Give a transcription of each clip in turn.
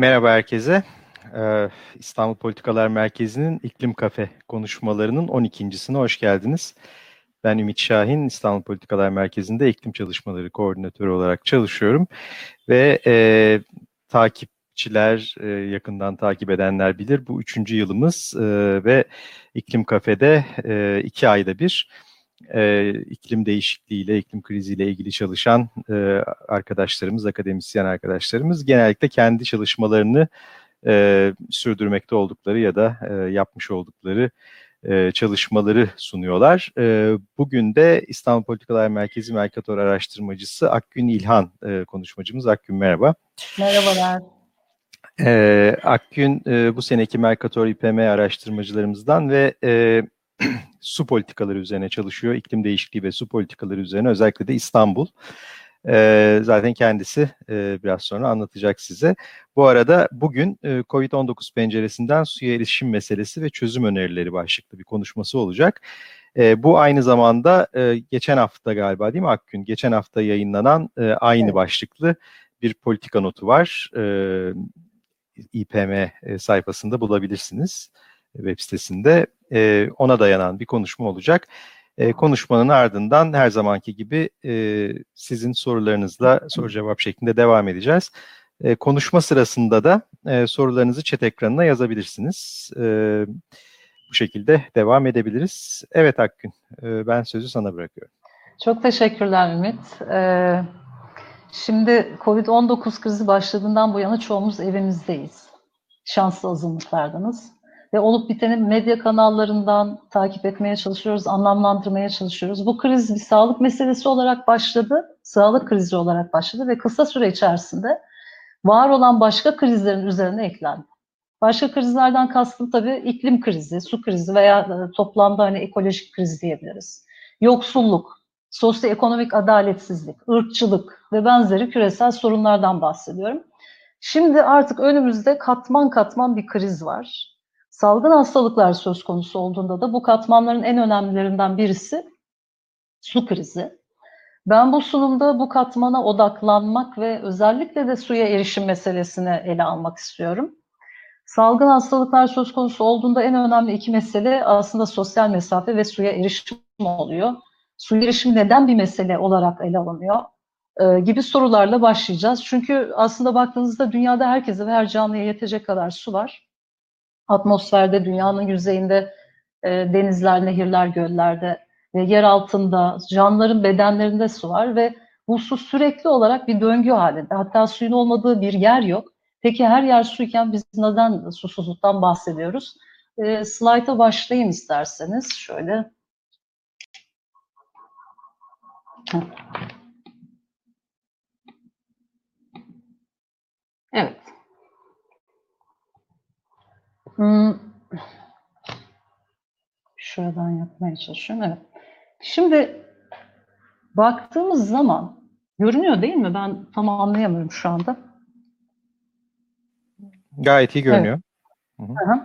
Merhaba herkese. Ee, İstanbul Politikalar Merkezi'nin İklim Kafe konuşmalarının 12.sine hoş geldiniz. Ben Ümit Şahin, İstanbul Politikalar Merkezi'nde iklim çalışmaları koordinatörü olarak çalışıyorum. Ve e, takipçiler, e, yakından takip edenler bilir bu üçüncü yılımız e, ve İklim Kafe'de e, iki ayda bir e, iklim değişikliğiyle, iklim kriziyle ilgili çalışan e, arkadaşlarımız, akademisyen arkadaşlarımız genellikle kendi çalışmalarını e, sürdürmekte oldukları ya da e, yapmış oldukları e, çalışmaları sunuyorlar. E, bugün de İstanbul Politikalar Merkezi Merkator Araştırmacısı Akgün İlhan e, konuşmacımız. Akgün merhaba. Merhabalar. E, Akgün e, bu seneki Merkator İPM araştırmacılarımızdan ve e, su politikaları üzerine çalışıyor. İklim değişikliği ve su politikaları üzerine özellikle de İstanbul. E, zaten kendisi e, biraz sonra anlatacak size. Bu arada bugün e, COVID-19 penceresinden suya erişim meselesi ve çözüm önerileri başlıklı bir konuşması olacak. E, bu aynı zamanda e, geçen hafta galiba değil mi Akgün? Geçen hafta yayınlanan e, aynı evet. başlıklı bir politika notu var. E, İPM sayfasında bulabilirsiniz web sitesinde e, ona dayanan bir konuşma olacak. E, konuşmanın ardından her zamanki gibi e, sizin sorularınızla soru cevap şeklinde devam edeceğiz. E, konuşma sırasında da e, sorularınızı chat ekranına yazabilirsiniz. E, bu şekilde devam edebiliriz. Evet Akgün, e, ben sözü sana bırakıyorum. Çok teşekkürler Ümit. Ee, şimdi COVID-19 krizi başladığından bu yana çoğumuz evimizdeyiz. Şanslı azınlıklardınız ve olup biteni medya kanallarından takip etmeye çalışıyoruz, anlamlandırmaya çalışıyoruz. Bu kriz bir sağlık meselesi olarak başladı, sağlık krizi olarak başladı ve kısa süre içerisinde var olan başka krizlerin üzerine eklendi. Başka krizlerden kastım tabii iklim krizi, su krizi veya e, toplamda hani ekolojik kriz diyebiliriz. Yoksulluk, sosyoekonomik adaletsizlik, ırkçılık ve benzeri küresel sorunlardan bahsediyorum. Şimdi artık önümüzde katman katman bir kriz var. Salgın hastalıklar söz konusu olduğunda da bu katmanların en önemlilerinden birisi su krizi. Ben bu sunumda bu katmana odaklanmak ve özellikle de suya erişim meselesini ele almak istiyorum. Salgın hastalıklar söz konusu olduğunda en önemli iki mesele aslında sosyal mesafe ve suya erişim oluyor. Su erişim neden bir mesele olarak ele alınıyor? Ee, gibi sorularla başlayacağız. Çünkü aslında baktığınızda dünyada herkese ve her canlıya yetecek kadar su var atmosferde, dünyanın yüzeyinde, e, denizler, nehirler, göllerde ve yer altında, canlıların bedenlerinde su var ve bu su sürekli olarak bir döngü halinde. Hatta suyun olmadığı bir yer yok. Peki her yer suyken biz neden susuzluktan bahsediyoruz? E, slayta başlayayım isterseniz. Şöyle. Evet. Hmm. Şuradan yapmaya çalışıyorum. Evet. Şimdi baktığımız zaman görünüyor değil mi? Ben tam anlayamıyorum şu anda. Gayet iyi görünüyor. Evet. Hı hı.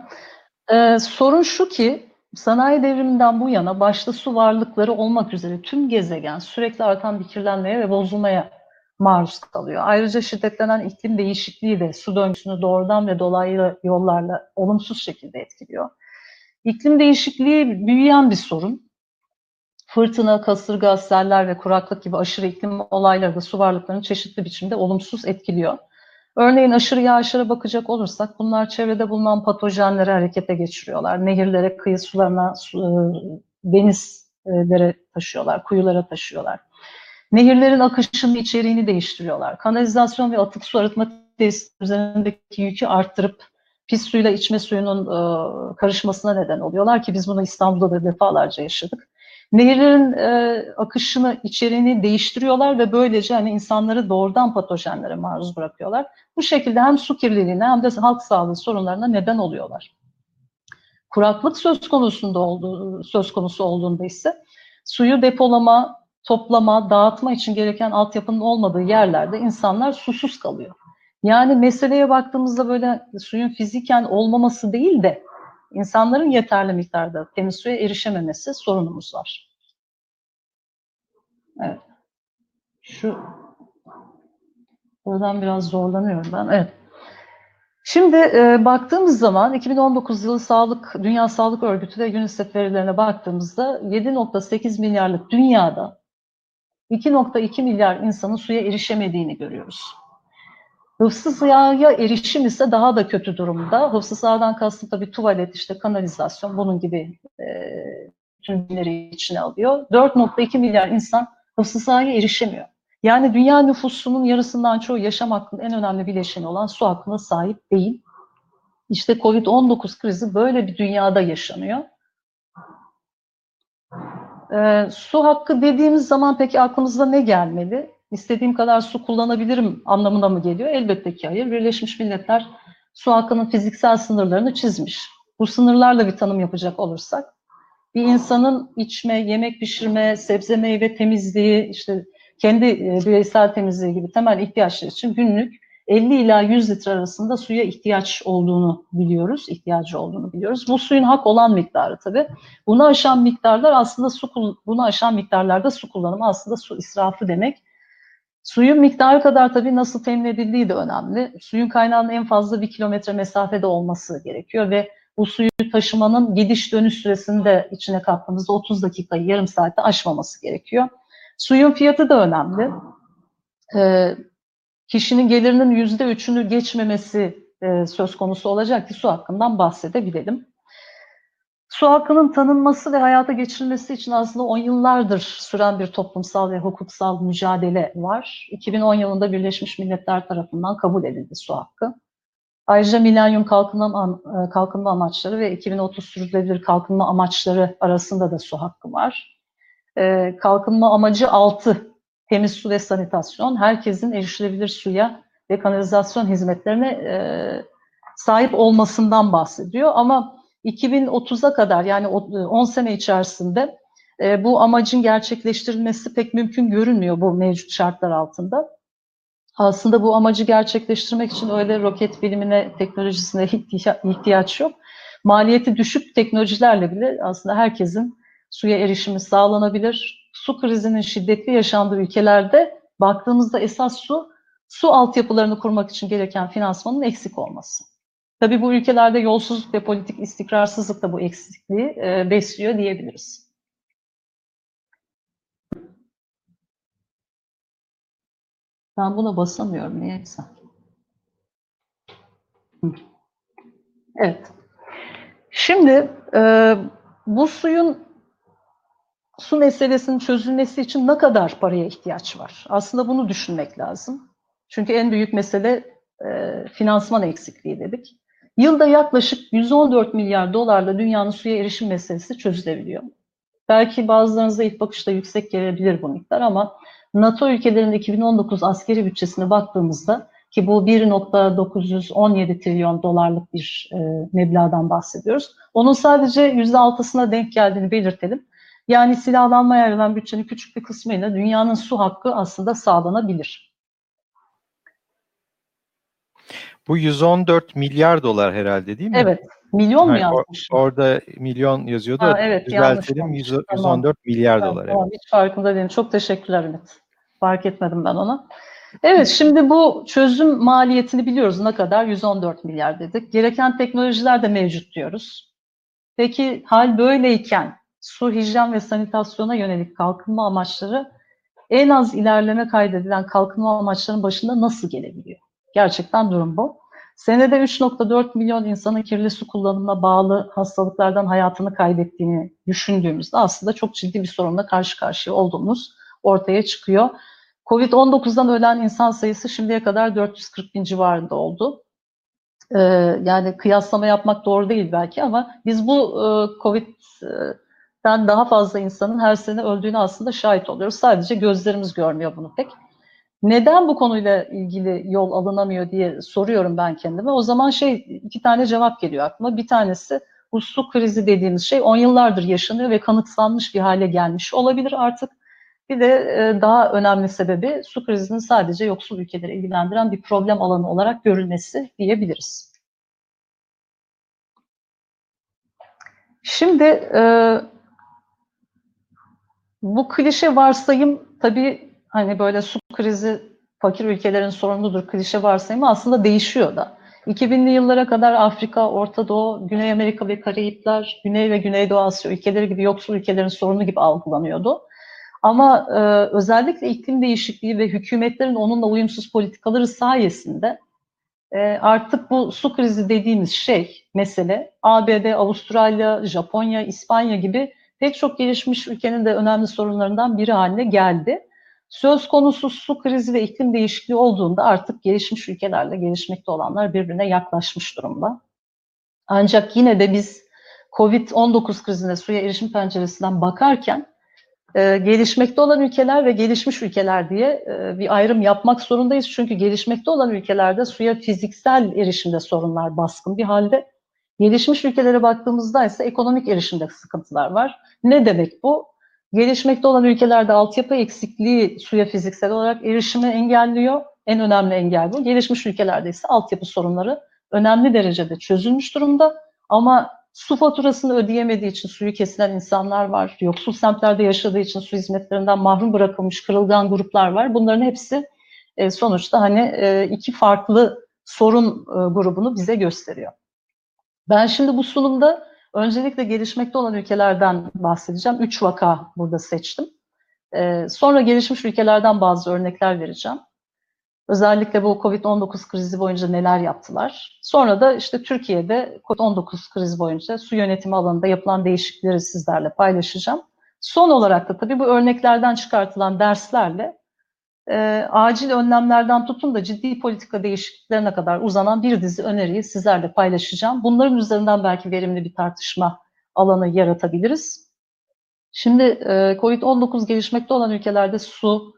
Ee, sorun şu ki sanayi devriminden bu yana başta su varlıkları olmak üzere tüm gezegen sürekli artan bir kirlenmeye ve bozulmaya maruz kalıyor. Ayrıca şiddetlenen iklim değişikliği de su döngüsünü doğrudan ve dolaylı yollarla olumsuz şekilde etkiliyor. İklim değişikliği büyüyen bir sorun. Fırtına, kasırga, seller ve kuraklık gibi aşırı iklim olayları da su varlıklarını çeşitli biçimde olumsuz etkiliyor. Örneğin aşırı yağışlara bakacak olursak bunlar çevrede bulunan patojenleri harekete geçiriyorlar. Nehirlere, kıyı sularına, su, e, denizlere taşıyorlar, kuyulara taşıyorlar. Nehirlerin akışını, içeriğini değiştiriyorlar. Kanalizasyon ve atık su arıtma tesisleri üzerindeki yükü arttırıp pis suyla içme suyunun e, karışmasına neden oluyorlar ki biz bunu İstanbul'da da defalarca yaşadık. Nehirlerin e, akışını, içeriğini değiştiriyorlar ve böylece hani insanları doğrudan patojenlere maruz bırakıyorlar. Bu şekilde hem su kirliliğine hem de halk sağlığı sorunlarına neden oluyorlar. Kuraklık söz konusunda olduğu, söz konusu olduğunda ise suyu depolama, toplama, dağıtma için gereken altyapının olmadığı yerlerde insanlar susuz kalıyor. Yani meseleye baktığımızda böyle suyun fiziken olmaması değil de insanların yeterli miktarda temiz suya erişememesi sorunumuz var. Evet. Şu buradan biraz zorlanıyorum ben. Evet. Şimdi e, baktığımız zaman 2019 yılı Sağlık Dünya Sağlık Örgütü ve UNICEF verilerine baktığımızda 7.8 milyarlık dünyada 2.2 milyar insanın suya erişemediğini görüyoruz. Hıfzı sahaya erişim ise daha da kötü durumda. Hıfzı sahadan kastım tabii tuvalet, işte kanalizasyon, bunun gibi e, tümleri içine alıyor. 4.2 milyar insan hıfzı sahaya erişemiyor. Yani dünya nüfusunun yarısından çoğu yaşam hakkının en önemli bileşeni olan su hakkına sahip değil. İşte Covid-19 krizi böyle bir dünyada yaşanıyor. Ee, su hakkı dediğimiz zaman peki aklımıza ne gelmeli? İstediğim kadar su kullanabilirim anlamına mı geliyor? Elbette ki hayır. Birleşmiş Milletler su hakkının fiziksel sınırlarını çizmiş. Bu sınırlarla bir tanım yapacak olursak, bir insanın içme, yemek pişirme, sebze meyve temizliği, işte kendi e, bireysel temizliği gibi temel ihtiyaçlar için günlük 50 ila 100 litre arasında suya ihtiyaç olduğunu biliyoruz, ihtiyacı olduğunu biliyoruz. Bu suyun hak olan miktarı tabii. Bunu aşan miktarlar aslında su bunu aşan miktarlarda su kullanımı aslında su israfı demek. Suyun miktarı kadar tabii nasıl temin edildiği de önemli. Suyun kaynağının en fazla bir kilometre mesafede olması gerekiyor ve bu suyu taşımanın gidiş dönüş süresini de içine kattığımızda 30 dakikayı yarım saatte aşmaması gerekiyor. Suyun fiyatı da önemli. Ee, kişinin gelirinin yüzde üçünü geçmemesi e, söz konusu olacak ki su hakkından bahsedebilelim. Su hakkının tanınması ve hayata geçirilmesi için aslında 10 yıllardır süren bir toplumsal ve hukuksal mücadele var. 2010 yılında Birleşmiş Milletler tarafından kabul edildi su hakkı. Ayrıca Milenyum Kalkınma, e, Kalkınma Amaçları ve 2030 Sürdürülebilir Kalkınma Amaçları arasında da su hakkı var. Ee, kalkınma amacı 6, temiz su ve sanitasyon, herkesin erişilebilir suya ve kanalizasyon hizmetlerine e, sahip olmasından bahsediyor. Ama 2030'a kadar yani 10 sene içerisinde e, bu amacın gerçekleştirilmesi pek mümkün görünmüyor bu mevcut şartlar altında. Aslında bu amacı gerçekleştirmek için öyle roket bilimine, teknolojisine ihtiyaç yok. Maliyeti düşük teknolojilerle bile aslında herkesin suya erişimi sağlanabilir. Su krizinin şiddetli yaşandığı ülkelerde baktığımızda esas su, su altyapılarını kurmak için gereken finansmanın eksik olması. Tabii bu ülkelerde yolsuzluk ve politik istikrarsızlık da bu eksikliği e, besliyor diyebiliriz. Ben buna basamıyorum niyeyse. Evet. Şimdi e, bu suyun su meselesinin çözülmesi için ne kadar paraya ihtiyaç var? Aslında bunu düşünmek lazım. Çünkü en büyük mesele e, finansman eksikliği dedik. Yılda yaklaşık 114 milyar dolarla dünyanın suya erişim meselesi çözülebiliyor. Belki bazılarınıza ilk bakışta yüksek gelebilir bu miktar ama NATO ülkelerinin 2019 askeri bütçesine baktığımızda ki bu 1.917 trilyon dolarlık bir e, meblağdan bahsediyoruz. Onun sadece %6'sına denk geldiğini belirtelim. Yani silahlanmaya ayrılan bütçenin küçük bir kısmıyla dünyanın su hakkı aslında sağlanabilir. Bu 114 milyar dolar herhalde değil mi? Evet. Milyon mu yazmış? Or, orada milyon yazıyordu. Ha, evet, Düzeltelim 114 tamam. milyar tamam, dolar. Tamam, evet. Hiç farkında değilim. Çok teşekkürler Ümit. Fark etmedim ben ona. Evet şimdi bu çözüm maliyetini biliyoruz ne kadar? 114 milyar dedik. Gereken teknolojiler de mevcut diyoruz. Peki hal böyleyken su, hijyen ve sanitasyona yönelik kalkınma amaçları en az ilerleme kaydedilen kalkınma amaçlarının başında nasıl gelebiliyor? Gerçekten durum bu. Senede 3.4 milyon insanın kirli su kullanımına bağlı hastalıklardan hayatını kaybettiğini düşündüğümüzde aslında çok ciddi bir sorunla karşı karşıya olduğumuz ortaya çıkıyor. Covid-19'dan ölen insan sayısı şimdiye kadar 440 bin civarında oldu. Ee, yani kıyaslama yapmak doğru değil belki ama biz bu e, Covid'den daha fazla insanın her sene öldüğünü aslında şahit oluyoruz. Sadece gözlerimiz görmüyor bunu pek. Neden bu konuyla ilgili yol alınamıyor diye soruyorum ben kendime. O zaman şey iki tane cevap geliyor aklıma. Bir tanesi bu su krizi dediğimiz şey 10 yıllardır yaşanıyor ve kanıtlanmış bir hale gelmiş olabilir artık. Bir de e, daha önemli sebebi su krizinin sadece yoksul ülkeleri ilgilendiren bir problem alanı olarak görülmesi diyebiliriz. Şimdi e, bu klişe varsayım tabii hani böyle su krizi fakir ülkelerin sorunudur klişe varsayımı aslında değişiyor da. 2000'li yıllara kadar Afrika, Orta Doğu, Güney Amerika ve Karayipler, Güney ve Güneydoğu Asya ülkeleri gibi yoksul ülkelerin sorunu gibi algılanıyordu. Ama e, özellikle iklim değişikliği ve hükümetlerin onunla uyumsuz politikaları sayesinde e, artık bu su krizi dediğimiz şey, mesele ABD, Avustralya, Japonya, İspanya gibi pek çok gelişmiş ülkenin de önemli sorunlarından biri haline geldi. Söz konusu su krizi ve iklim değişikliği olduğunda artık gelişmiş ülkelerle gelişmekte olanlar birbirine yaklaşmış durumda. Ancak yine de biz Covid-19 krizine suya erişim penceresinden bakarken e, gelişmekte olan ülkeler ve gelişmiş ülkeler diye e, bir ayrım yapmak zorundayız. Çünkü gelişmekte olan ülkelerde suya fiziksel erişimde sorunlar baskın bir halde. Gelişmiş ülkelere baktığımızda ise ekonomik erişimde sıkıntılar var. Ne demek bu? Gelişmekte olan ülkelerde altyapı eksikliği suya fiziksel olarak erişimi engelliyor. En önemli engel bu. Gelişmiş ülkelerde ise altyapı sorunları önemli derecede çözülmüş durumda. Ama su faturasını ödeyemediği için suyu kesilen insanlar var. Yoksul semtlerde yaşadığı için su hizmetlerinden mahrum bırakılmış kırılgan gruplar var. Bunların hepsi e, sonuçta hani e, iki farklı sorun e, grubunu bize gösteriyor. Ben şimdi bu sunumda öncelikle gelişmekte olan ülkelerden bahsedeceğim. Üç vaka burada seçtim. Sonra gelişmiş ülkelerden bazı örnekler vereceğim. Özellikle bu Covid-19 krizi boyunca neler yaptılar. Sonra da işte Türkiye'de Covid-19 krizi boyunca su yönetimi alanında yapılan değişiklikleri sizlerle paylaşacağım. Son olarak da tabii bu örneklerden çıkartılan derslerle e, acil önlemlerden tutun da ciddi politika değişikliklerine kadar uzanan bir dizi öneriyi sizlerle paylaşacağım. Bunların üzerinden belki verimli bir tartışma alanı yaratabiliriz. Şimdi e, Covid-19 gelişmekte olan ülkelerde su,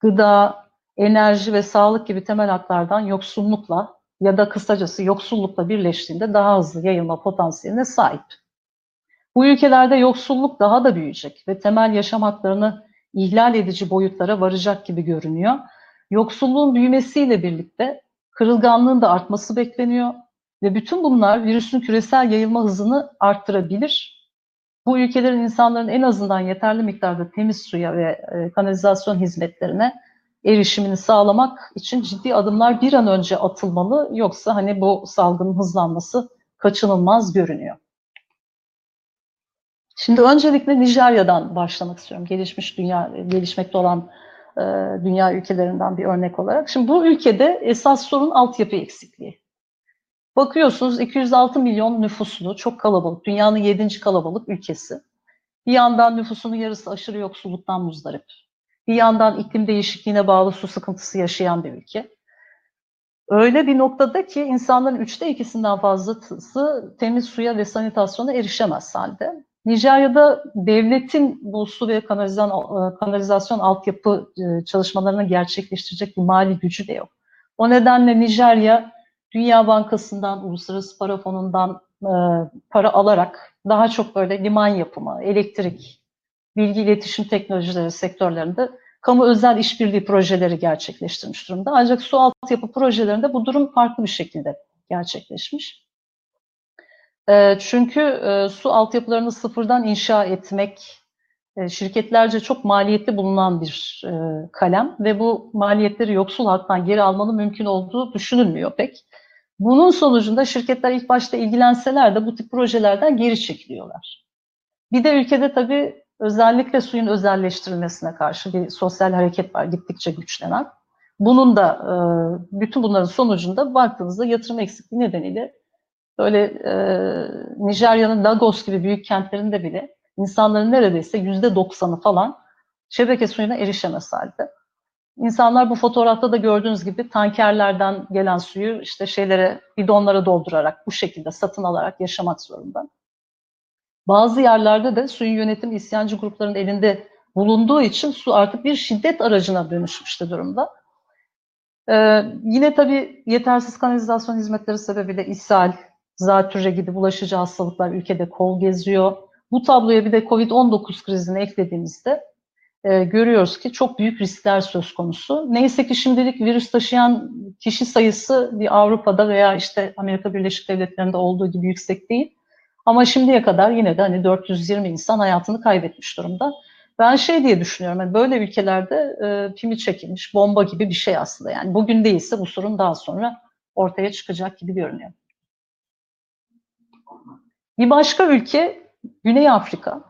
gıda, enerji ve sağlık gibi temel haklardan yoksullukla ya da kısacası yoksullukla birleştiğinde daha hızlı yayılma potansiyeline sahip. Bu ülkelerde yoksulluk daha da büyüyecek ve temel yaşam haklarını ihlal edici boyutlara varacak gibi görünüyor. Yoksulluğun büyümesiyle birlikte kırılganlığın da artması bekleniyor ve bütün bunlar virüsün küresel yayılma hızını arttırabilir. Bu ülkelerin insanların en azından yeterli miktarda temiz suya ve e, kanalizasyon hizmetlerine erişimini sağlamak için ciddi adımlar bir an önce atılmalı. Yoksa hani bu salgının hızlanması kaçınılmaz görünüyor. Şimdi öncelikle Nijerya'dan başlamak istiyorum. Gelişmiş dünya, gelişmekte olan e, dünya ülkelerinden bir örnek olarak. Şimdi bu ülkede esas sorun altyapı eksikliği. Bakıyorsunuz 206 milyon nüfuslu, çok kalabalık, dünyanın 7. kalabalık ülkesi. Bir yandan nüfusunun yarısı aşırı yoksulluktan muzdarip. Bir yandan iklim değişikliğine bağlı su sıkıntısı yaşayan bir ülke. Öyle bir noktada ki insanların üçte ikisinden fazlası temiz suya ve sanitasyona erişemez halde. Nijerya'da devletin bu su ve kanalizasyon, kanalizasyon altyapı e, çalışmalarını gerçekleştirecek bir mali gücü de yok. O nedenle Nijerya Dünya Bankası'ndan, Uluslararası Para Fonu'ndan e, para alarak daha çok böyle liman yapımı, elektrik, bilgi iletişim teknolojileri sektörlerinde kamu özel işbirliği projeleri gerçekleştirmiş durumda. Ancak su altyapı projelerinde bu durum farklı bir şekilde gerçekleşmiş. E, çünkü e, su altyapılarını sıfırdan inşa etmek e, şirketlerce çok maliyetli bulunan bir e, kalem ve bu maliyetleri yoksul halktan geri almanın mümkün olduğu düşünülmüyor pek. Bunun sonucunda şirketler ilk başta ilgilenseler de bu tip projelerden geri çekiliyorlar. Bir de ülkede tabii özellikle suyun özelleştirilmesine karşı bir sosyal hareket var gittikçe güçlenen. Bunun da e, bütün bunların sonucunda baktığınızda yatırım eksikliği nedeniyle böyle e, Nijerya'nın Lagos gibi büyük kentlerinde bile insanların neredeyse yüzde doksanı falan şebeke suyuna erişemez halde. İnsanlar bu fotoğrafta da gördüğünüz gibi tankerlerden gelen suyu işte şeylere, bidonlara doldurarak bu şekilde satın alarak yaşamak zorunda. Bazı yerlerde de suyun yönetimi isyancı grupların elinde bulunduğu için su artık bir şiddet aracına dönüşmüştü durumda. Ee, yine tabii yetersiz kanalizasyon hizmetleri sebebiyle ishal, zatürre gibi bulaşıcı hastalıklar ülkede kol geziyor. Bu tabloya bir de Covid-19 krizini eklediğimizde e, görüyoruz ki çok büyük riskler söz konusu. Neyse ki şimdilik virüs taşıyan kişi sayısı bir Avrupa'da veya işte Amerika Birleşik Devletleri'nde olduğu gibi yüksek değil. Ama şimdiye kadar yine de hani 420 insan hayatını kaybetmiş durumda. Ben şey diye düşünüyorum, yani böyle ülkelerde e, pimi çekilmiş bomba gibi bir şey aslında. Yani bugün değilse bu sorun daha sonra ortaya çıkacak gibi görünüyor. Bir başka ülke Güney Afrika.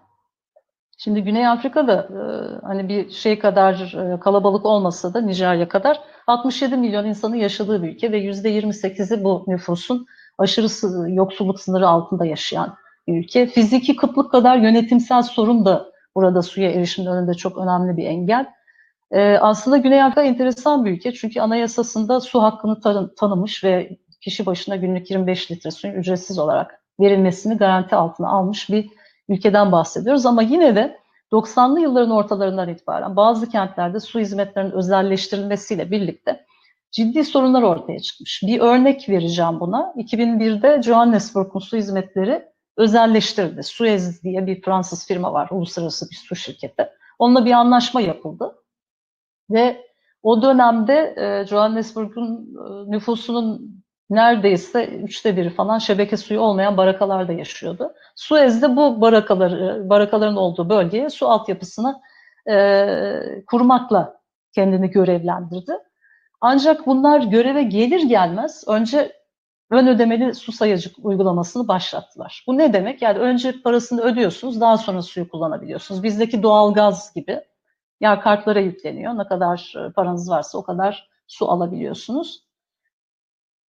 Şimdi Güney Afrika'da e, hani bir şey kadar e, kalabalık olmasa da Nijerya kadar 67 milyon insanın yaşadığı bir ülke ve %28'i bu nüfusun aşırı yoksulluk sınırı altında yaşayan bir ülke. Fiziki kıtlık kadar yönetimsel sorun da burada suya erişimin önünde çok önemli bir engel. Ee, aslında Güney Afrika enteresan bir ülke çünkü anayasasında su hakkını tan tanımış ve kişi başına günlük 25 litre suyun ücretsiz olarak verilmesini garanti altına almış bir ülkeden bahsediyoruz. Ama yine de 90'lı yılların ortalarından itibaren bazı kentlerde su hizmetlerinin özelleştirilmesiyle birlikte ciddi sorunlar ortaya çıkmış. Bir örnek vereceğim buna. 2001'de Johannesburg'un su hizmetleri özelleştirildi. Suez diye bir Fransız firma var, uluslararası bir su şirketi. Onunla bir anlaşma yapıldı. Ve o dönemde e, Johannesburg'un e, nüfusunun neredeyse üçte biri falan şebeke suyu olmayan barakalarda yaşıyordu. Suez'de bu barakaları, barakaların olduğu bölgeye su altyapısını e, kurmakla kendini görevlendirdi. Ancak bunlar göreve gelir gelmez önce ön ödemeli su sayacı uygulamasını başlattılar. Bu ne demek? Yani önce parasını ödüyorsunuz, daha sonra suyu kullanabiliyorsunuz. Bizdeki doğal gaz gibi yer kartlara yükleniyor. Ne kadar e, paranız varsa o kadar su alabiliyorsunuz.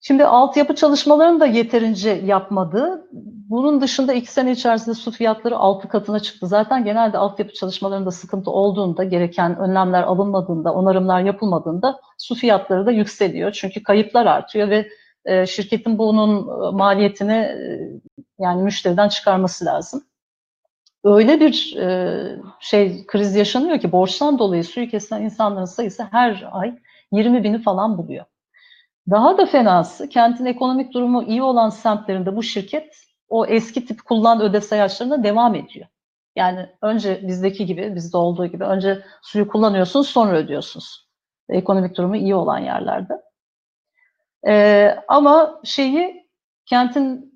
Şimdi altyapı çalışmalarını da yeterince yapmadı. Bunun dışında iki sene içerisinde su fiyatları altı katına çıktı. Zaten genelde altyapı çalışmalarında sıkıntı olduğunda, gereken önlemler alınmadığında, onarımlar yapılmadığında su fiyatları da yükseliyor. Çünkü kayıplar artıyor ve e, şirketin bunun e, maliyetini e, yani müşteriden çıkarması lazım. Öyle bir şey kriz yaşanıyor ki borçtan dolayı suyu kesilen insanların sayısı her ay 20 bini falan buluyor. Daha da fenası kentin ekonomik durumu iyi olan semtlerinde bu şirket o eski tip kullan öde sayaçlarına devam ediyor. Yani önce bizdeki gibi, bizde olduğu gibi önce suyu kullanıyorsunuz sonra ödüyorsunuz. Ekonomik durumu iyi olan yerlerde. Ee, ama şeyi kentin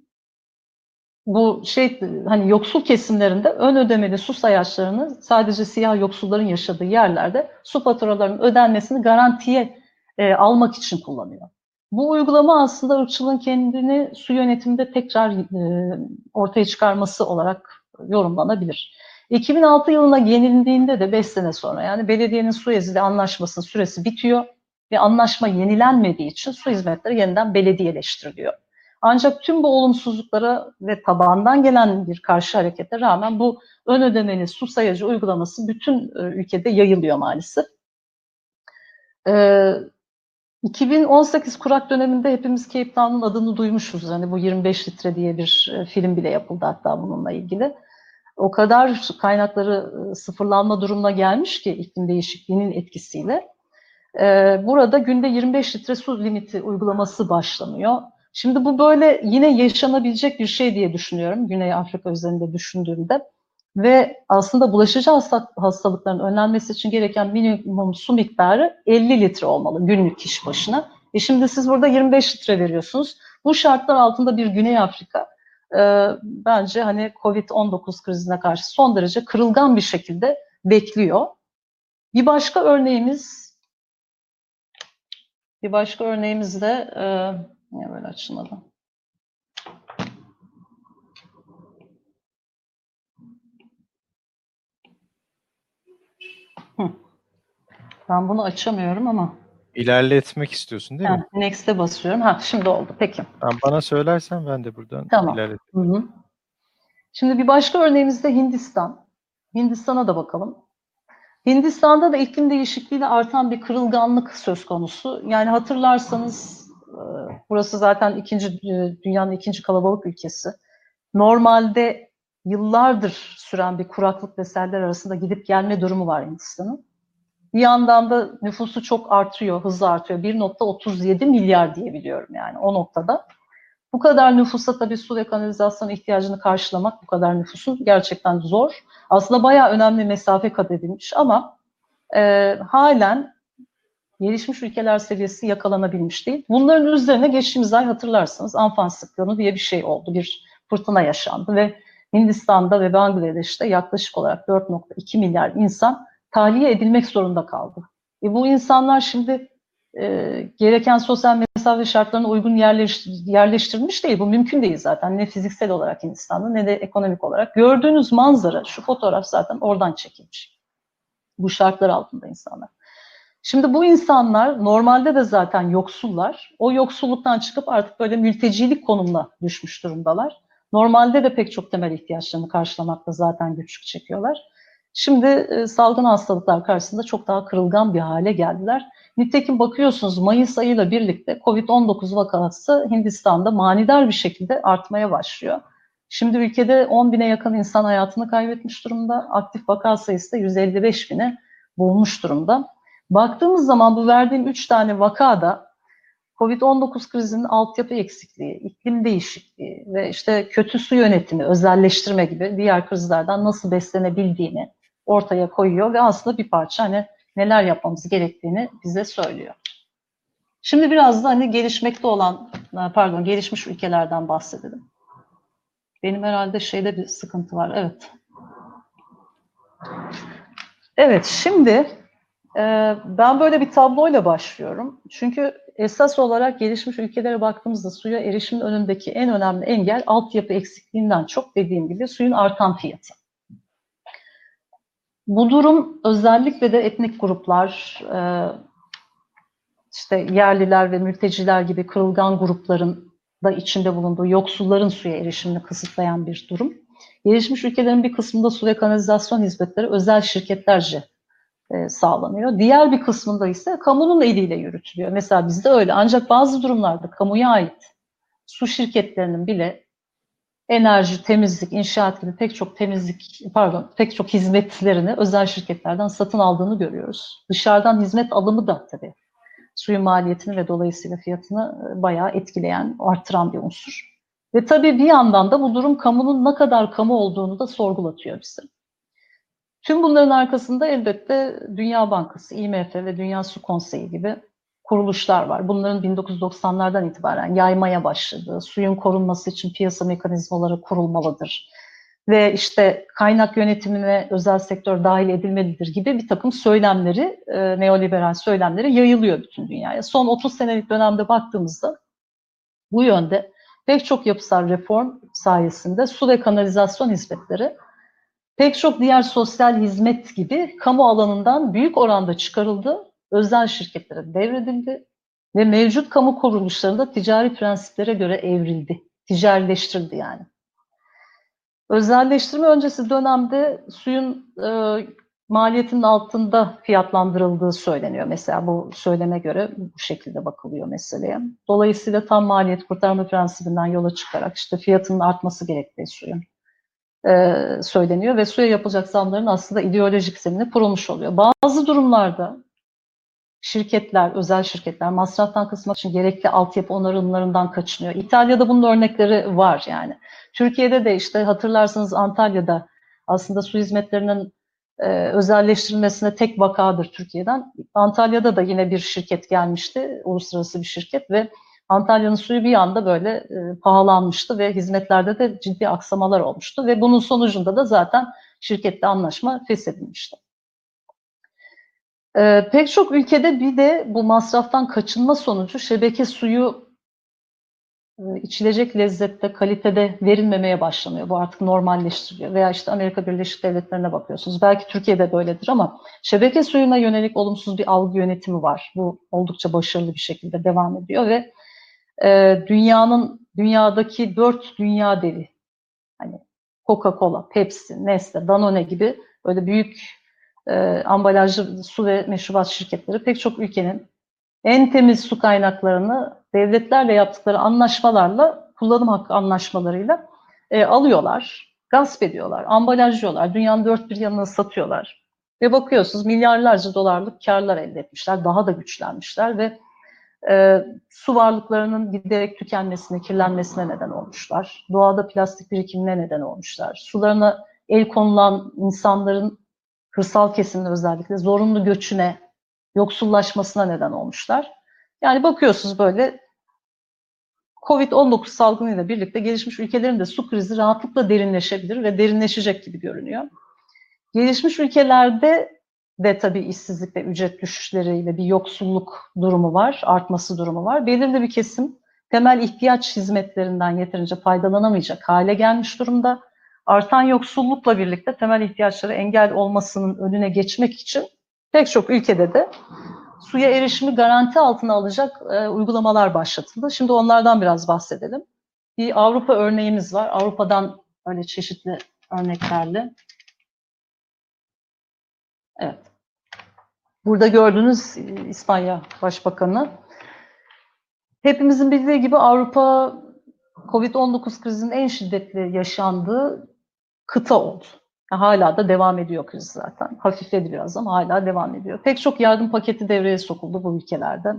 bu şey hani yoksul kesimlerinde ön ödemeli su sayaçlarını sadece siyah yoksulların yaşadığı yerlerde su faturalarının ödenmesini garantiye e, almak için kullanıyor. Bu uygulama aslında ırkçılığın kendini su yönetiminde tekrar e, ortaya çıkarması olarak yorumlanabilir. 2006 yılına yenildiğinde de 5 sene sonra yani belediyenin su ezili anlaşmasının süresi bitiyor ve anlaşma yenilenmediği için su hizmetleri yeniden belediyeleştiriliyor. Ancak tüm bu olumsuzluklara ve tabandan gelen bir karşı harekete rağmen bu ön ödemeli su sayacı uygulaması bütün e, ülkede yayılıyor maalesef. Ee, 2018 kurak döneminde hepimiz Cape Town'un adını duymuşuz. Hani bu 25 litre diye bir e, film bile yapıldı hatta bununla ilgili. O kadar kaynakları e, sıfırlanma durumuna gelmiş ki iklim değişikliğinin etkisiyle. Ee, burada günde 25 litre su limiti uygulaması başlanıyor. Şimdi bu böyle yine yaşanabilecek bir şey diye düşünüyorum Güney Afrika üzerinde düşündüğümde. Ve aslında bulaşıcı hastalıkların önlenmesi için gereken minimum su miktarı 50 litre olmalı günlük kişi başına. E şimdi siz burada 25 litre veriyorsunuz. Bu şartlar altında bir Güney Afrika e, bence hani Covid-19 krizine karşı son derece kırılgan bir şekilde bekliyor. Bir başka örneğimiz bir başka örneğimiz de e, niye böyle açılmadı? Ben bunu açamıyorum ama. İlerletmek istiyorsun değil ha, mi? Next'e basıyorum. Ha şimdi oldu. Peki. Ben bana söylersen ben de buradan tamam. ilerletirim. Hı hı. Şimdi bir başka örneğimiz de Hindistan. Hindistan'a da bakalım. Hindistan'da da iklim değişikliğiyle artan bir kırılganlık söz konusu. Yani hatırlarsanız e, burası zaten ikinci e, dünyanın ikinci kalabalık ülkesi. Normalde yıllardır süren bir kuraklık ve seller arasında gidip gelme durumu var Hindistan'ın. Bir yandan da nüfusu çok artıyor, hızlı artıyor. 1.37 milyar diye biliyorum yani o noktada. Bu kadar nüfusa tabii su ve kanalizasyon ihtiyacını karşılamak bu kadar nüfusun gerçekten zor. Aslında bayağı önemli mesafe kat edilmiş ama e, halen gelişmiş ülkeler seviyesi yakalanabilmiş değil. Bunların üzerine geçtiğimiz ay hatırlarsanız Anfan siklonu diye bir şey oldu. Bir fırtına yaşandı ve Hindistan'da ve Bangladeş'te yaklaşık olarak 4.2 milyar insan tahliye edilmek zorunda kaldı. E bu insanlar şimdi e, gereken sosyal mesafe şartlarına uygun yerleş, yerleştirilmiş değil. Bu mümkün değil zaten. Ne fiziksel olarak Hindistan'da ne de ekonomik olarak. Gördüğünüz manzara, şu fotoğraf zaten oradan çekilmiş. Bu şartlar altında insanlar. Şimdi bu insanlar normalde de zaten yoksullar. O yoksulluktan çıkıp artık böyle mültecilik konumuna düşmüş durumdalar. Normalde de pek çok temel ihtiyaçlarını karşılamakta zaten güçlük çekiyorlar. Şimdi e, salgın hastalıklar karşısında çok daha kırılgan bir hale geldiler. Nitekim bakıyorsunuz Mayıs ayıyla birlikte COVID-19 vakası Hindistan'da manidar bir şekilde artmaya başlıyor. Şimdi ülkede 10 bine yakın insan hayatını kaybetmiş durumda. Aktif vaka sayısı da 155 bine bulmuş durumda. Baktığımız zaman bu verdiğim 3 tane vakada COVID-19 krizinin altyapı eksikliği, iklim değişikliği ve işte kötü su yönetimi, özelleştirme gibi diğer krizlerden nasıl beslenebildiğini ortaya koyuyor ve aslında bir parça hani neler yapmamız gerektiğini bize söylüyor. Şimdi biraz da hani gelişmekte olan, pardon gelişmiş ülkelerden bahsedelim. Benim herhalde şeyde bir sıkıntı var, evet. Evet, şimdi e, ben böyle bir tabloyla başlıyorum. Çünkü esas olarak gelişmiş ülkelere baktığımızda suya erişimin önündeki en önemli engel altyapı eksikliğinden çok dediğim gibi suyun artan fiyatı. Bu durum özellikle de etnik gruplar, e, işte yerliler ve mülteciler gibi kırılgan grupların da içinde bulunduğu yoksulların suya erişimini kısıtlayan bir durum. Gelişmiş ülkelerin bir kısmında su ve kanalizasyon hizmetleri özel şirketlerce e, sağlanıyor. Diğer bir kısmında ise kamunun eliyle yürütülüyor. Mesela bizde öyle. Ancak bazı durumlarda kamuya ait su şirketlerinin bile enerji, temizlik, inşaat gibi pek çok temizlik, pardon, pek çok hizmetlerini özel şirketlerden satın aldığını görüyoruz. Dışarıdan hizmet alımı da tabii suyun maliyetini ve dolayısıyla fiyatını e, bayağı etkileyen, arttıran bir unsur. Ve tabii bir yandan da bu durum kamunun ne kadar kamu olduğunu da sorgulatıyor bize. Tüm bunların arkasında elbette Dünya Bankası, IMF ve Dünya Su Konseyi gibi kuruluşlar var. Bunların 1990'lardan itibaren yaymaya başladığı, suyun korunması için piyasa mekanizmaları kurulmalıdır ve işte kaynak yönetimine özel sektör dahil edilmelidir gibi bir takım söylemleri, e, neoliberal söylemleri yayılıyor bütün dünyaya. Son 30 senelik dönemde baktığımızda bu yönde pek çok yapısal reform sayesinde su ve kanalizasyon hizmetleri pek çok diğer sosyal hizmet gibi kamu alanından büyük oranda çıkarıldı özel şirketlere devredildi ve mevcut kamu kuruluşlarında ticari prensiplere göre evrildi, ticarileştirildi yani. Özelleştirme öncesi dönemde suyun e, maliyetinin altında fiyatlandırıldığı söyleniyor. Mesela bu söyleme göre bu şekilde bakılıyor meseleye. Dolayısıyla tam maliyet kurtarma prensibinden yola çıkarak işte fiyatının artması gerektiği suyun e, söyleniyor ve suya yapılacak zamların aslında ideolojik zemini kurulmuş oluyor. Bazı durumlarda şirketler, özel şirketler masraftan kısmak için gerekli altyapı onarımlarından kaçınıyor. İtalya'da bunun örnekleri var yani. Türkiye'de de işte hatırlarsanız Antalya'da aslında su hizmetlerinin e, özelleştirilmesine tek vakadır Türkiye'den. Antalya'da da yine bir şirket gelmişti, uluslararası bir şirket ve Antalya'nın suyu bir anda böyle e, pahalanmıştı ve hizmetlerde de ciddi aksamalar olmuştu ve bunun sonucunda da zaten şirkette anlaşma feshedilmişti. Ee, pek çok ülkede bir de bu masraftan kaçınma sonucu şebeke suyu e, içilecek lezzette, kalitede verilmemeye başlanıyor. Bu artık normalleştiriliyor. Veya işte Amerika Birleşik Devletleri'ne bakıyorsunuz. Belki Türkiye'de böyledir ama şebeke suyuna yönelik olumsuz bir algı yönetimi var. Bu oldukça başarılı bir şekilde devam ediyor ve e, dünyanın dünyadaki dört dünya devi hani Coca-Cola, Pepsi, Nestle, Danone gibi böyle büyük e, ambalajlı su ve meşrubat şirketleri pek çok ülkenin en temiz su kaynaklarını devletlerle yaptıkları anlaşmalarla, kullanım hakkı anlaşmalarıyla e, alıyorlar, gasp ediyorlar, ambalajlıyorlar, dünyanın dört bir yanına satıyorlar. Ve bakıyorsunuz milyarlarca dolarlık karlar elde etmişler, daha da güçlenmişler ve e, su varlıklarının giderek tükenmesine, kirlenmesine neden olmuşlar. Doğada plastik birikimine neden olmuşlar. Sularına el konulan insanların kırsal kesimin özellikle zorunlu göçüne, yoksullaşmasına neden olmuşlar. Yani bakıyorsunuz böyle Covid-19 salgınıyla birlikte gelişmiş ülkelerin de su krizi rahatlıkla derinleşebilir ve derinleşecek gibi görünüyor. Gelişmiş ülkelerde ve tabii işsizlik ve ücret düşüşleriyle bir yoksulluk durumu var, artması durumu var. Belirli bir kesim temel ihtiyaç hizmetlerinden yeterince faydalanamayacak hale gelmiş durumda. Artan yoksullukla birlikte temel ihtiyaçları engel olmasının önüne geçmek için pek çok ülkede de suya erişimi garanti altına alacak e, uygulamalar başlatıldı. Şimdi onlardan biraz bahsedelim. Bir Avrupa örneğimiz var. Avrupa'dan öyle çeşitli örneklerle. Evet. Burada gördüğünüz İspanya Başbakanı. Hepimizin bildiği gibi Avrupa Covid-19 krizinin en şiddetli yaşandığı kıta oldu. Hala da devam ediyor kriz zaten. Hafifledi biraz ama hala devam ediyor. Pek çok yardım paketi devreye sokuldu bu ülkelerde.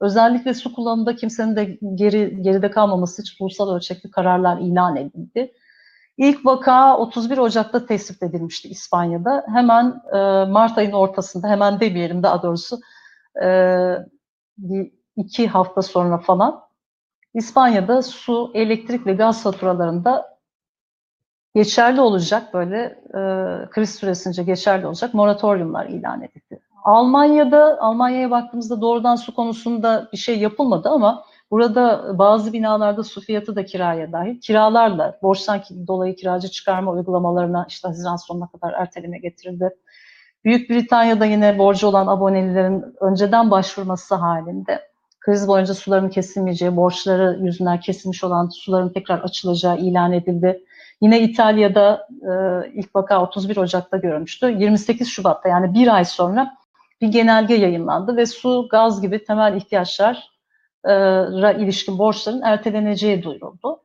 Özellikle su kullanımında kimsenin de geri geride kalmaması için ulusal ölçekli kararlar ilan edildi. İlk vaka 31 Ocak'ta tespit edilmişti İspanya'da. Hemen e, Mart ayının ortasında, hemen demeyelim daha doğrusu, e, iki hafta sonra falan İspanya'da su, elektrik ve gaz faturalarında geçerli olacak böyle e, kriz süresince geçerli olacak moratoriumlar ilan edildi. Almanya'da, Almanya'ya baktığımızda doğrudan su konusunda bir şey yapılmadı ama burada bazı binalarda su fiyatı da kiraya dahil. Kiralarla, borçtan dolayı kiracı çıkarma uygulamalarına işte Haziran sonuna kadar erteleme getirildi. Büyük Britanya'da yine borcu olan abonelilerin önceden başvurması halinde kriz boyunca suların kesilmeyeceği, borçları yüzünden kesilmiş olan suların tekrar açılacağı ilan edildi. Yine İtalya'da e, ilk vaka 31 Ocak'ta görülmüştü. 28 Şubat'ta yani bir ay sonra bir genelge yayınlandı ve su, gaz gibi temel ihtiyaçlara ilişkin borçların erteleneceği duyuruldu.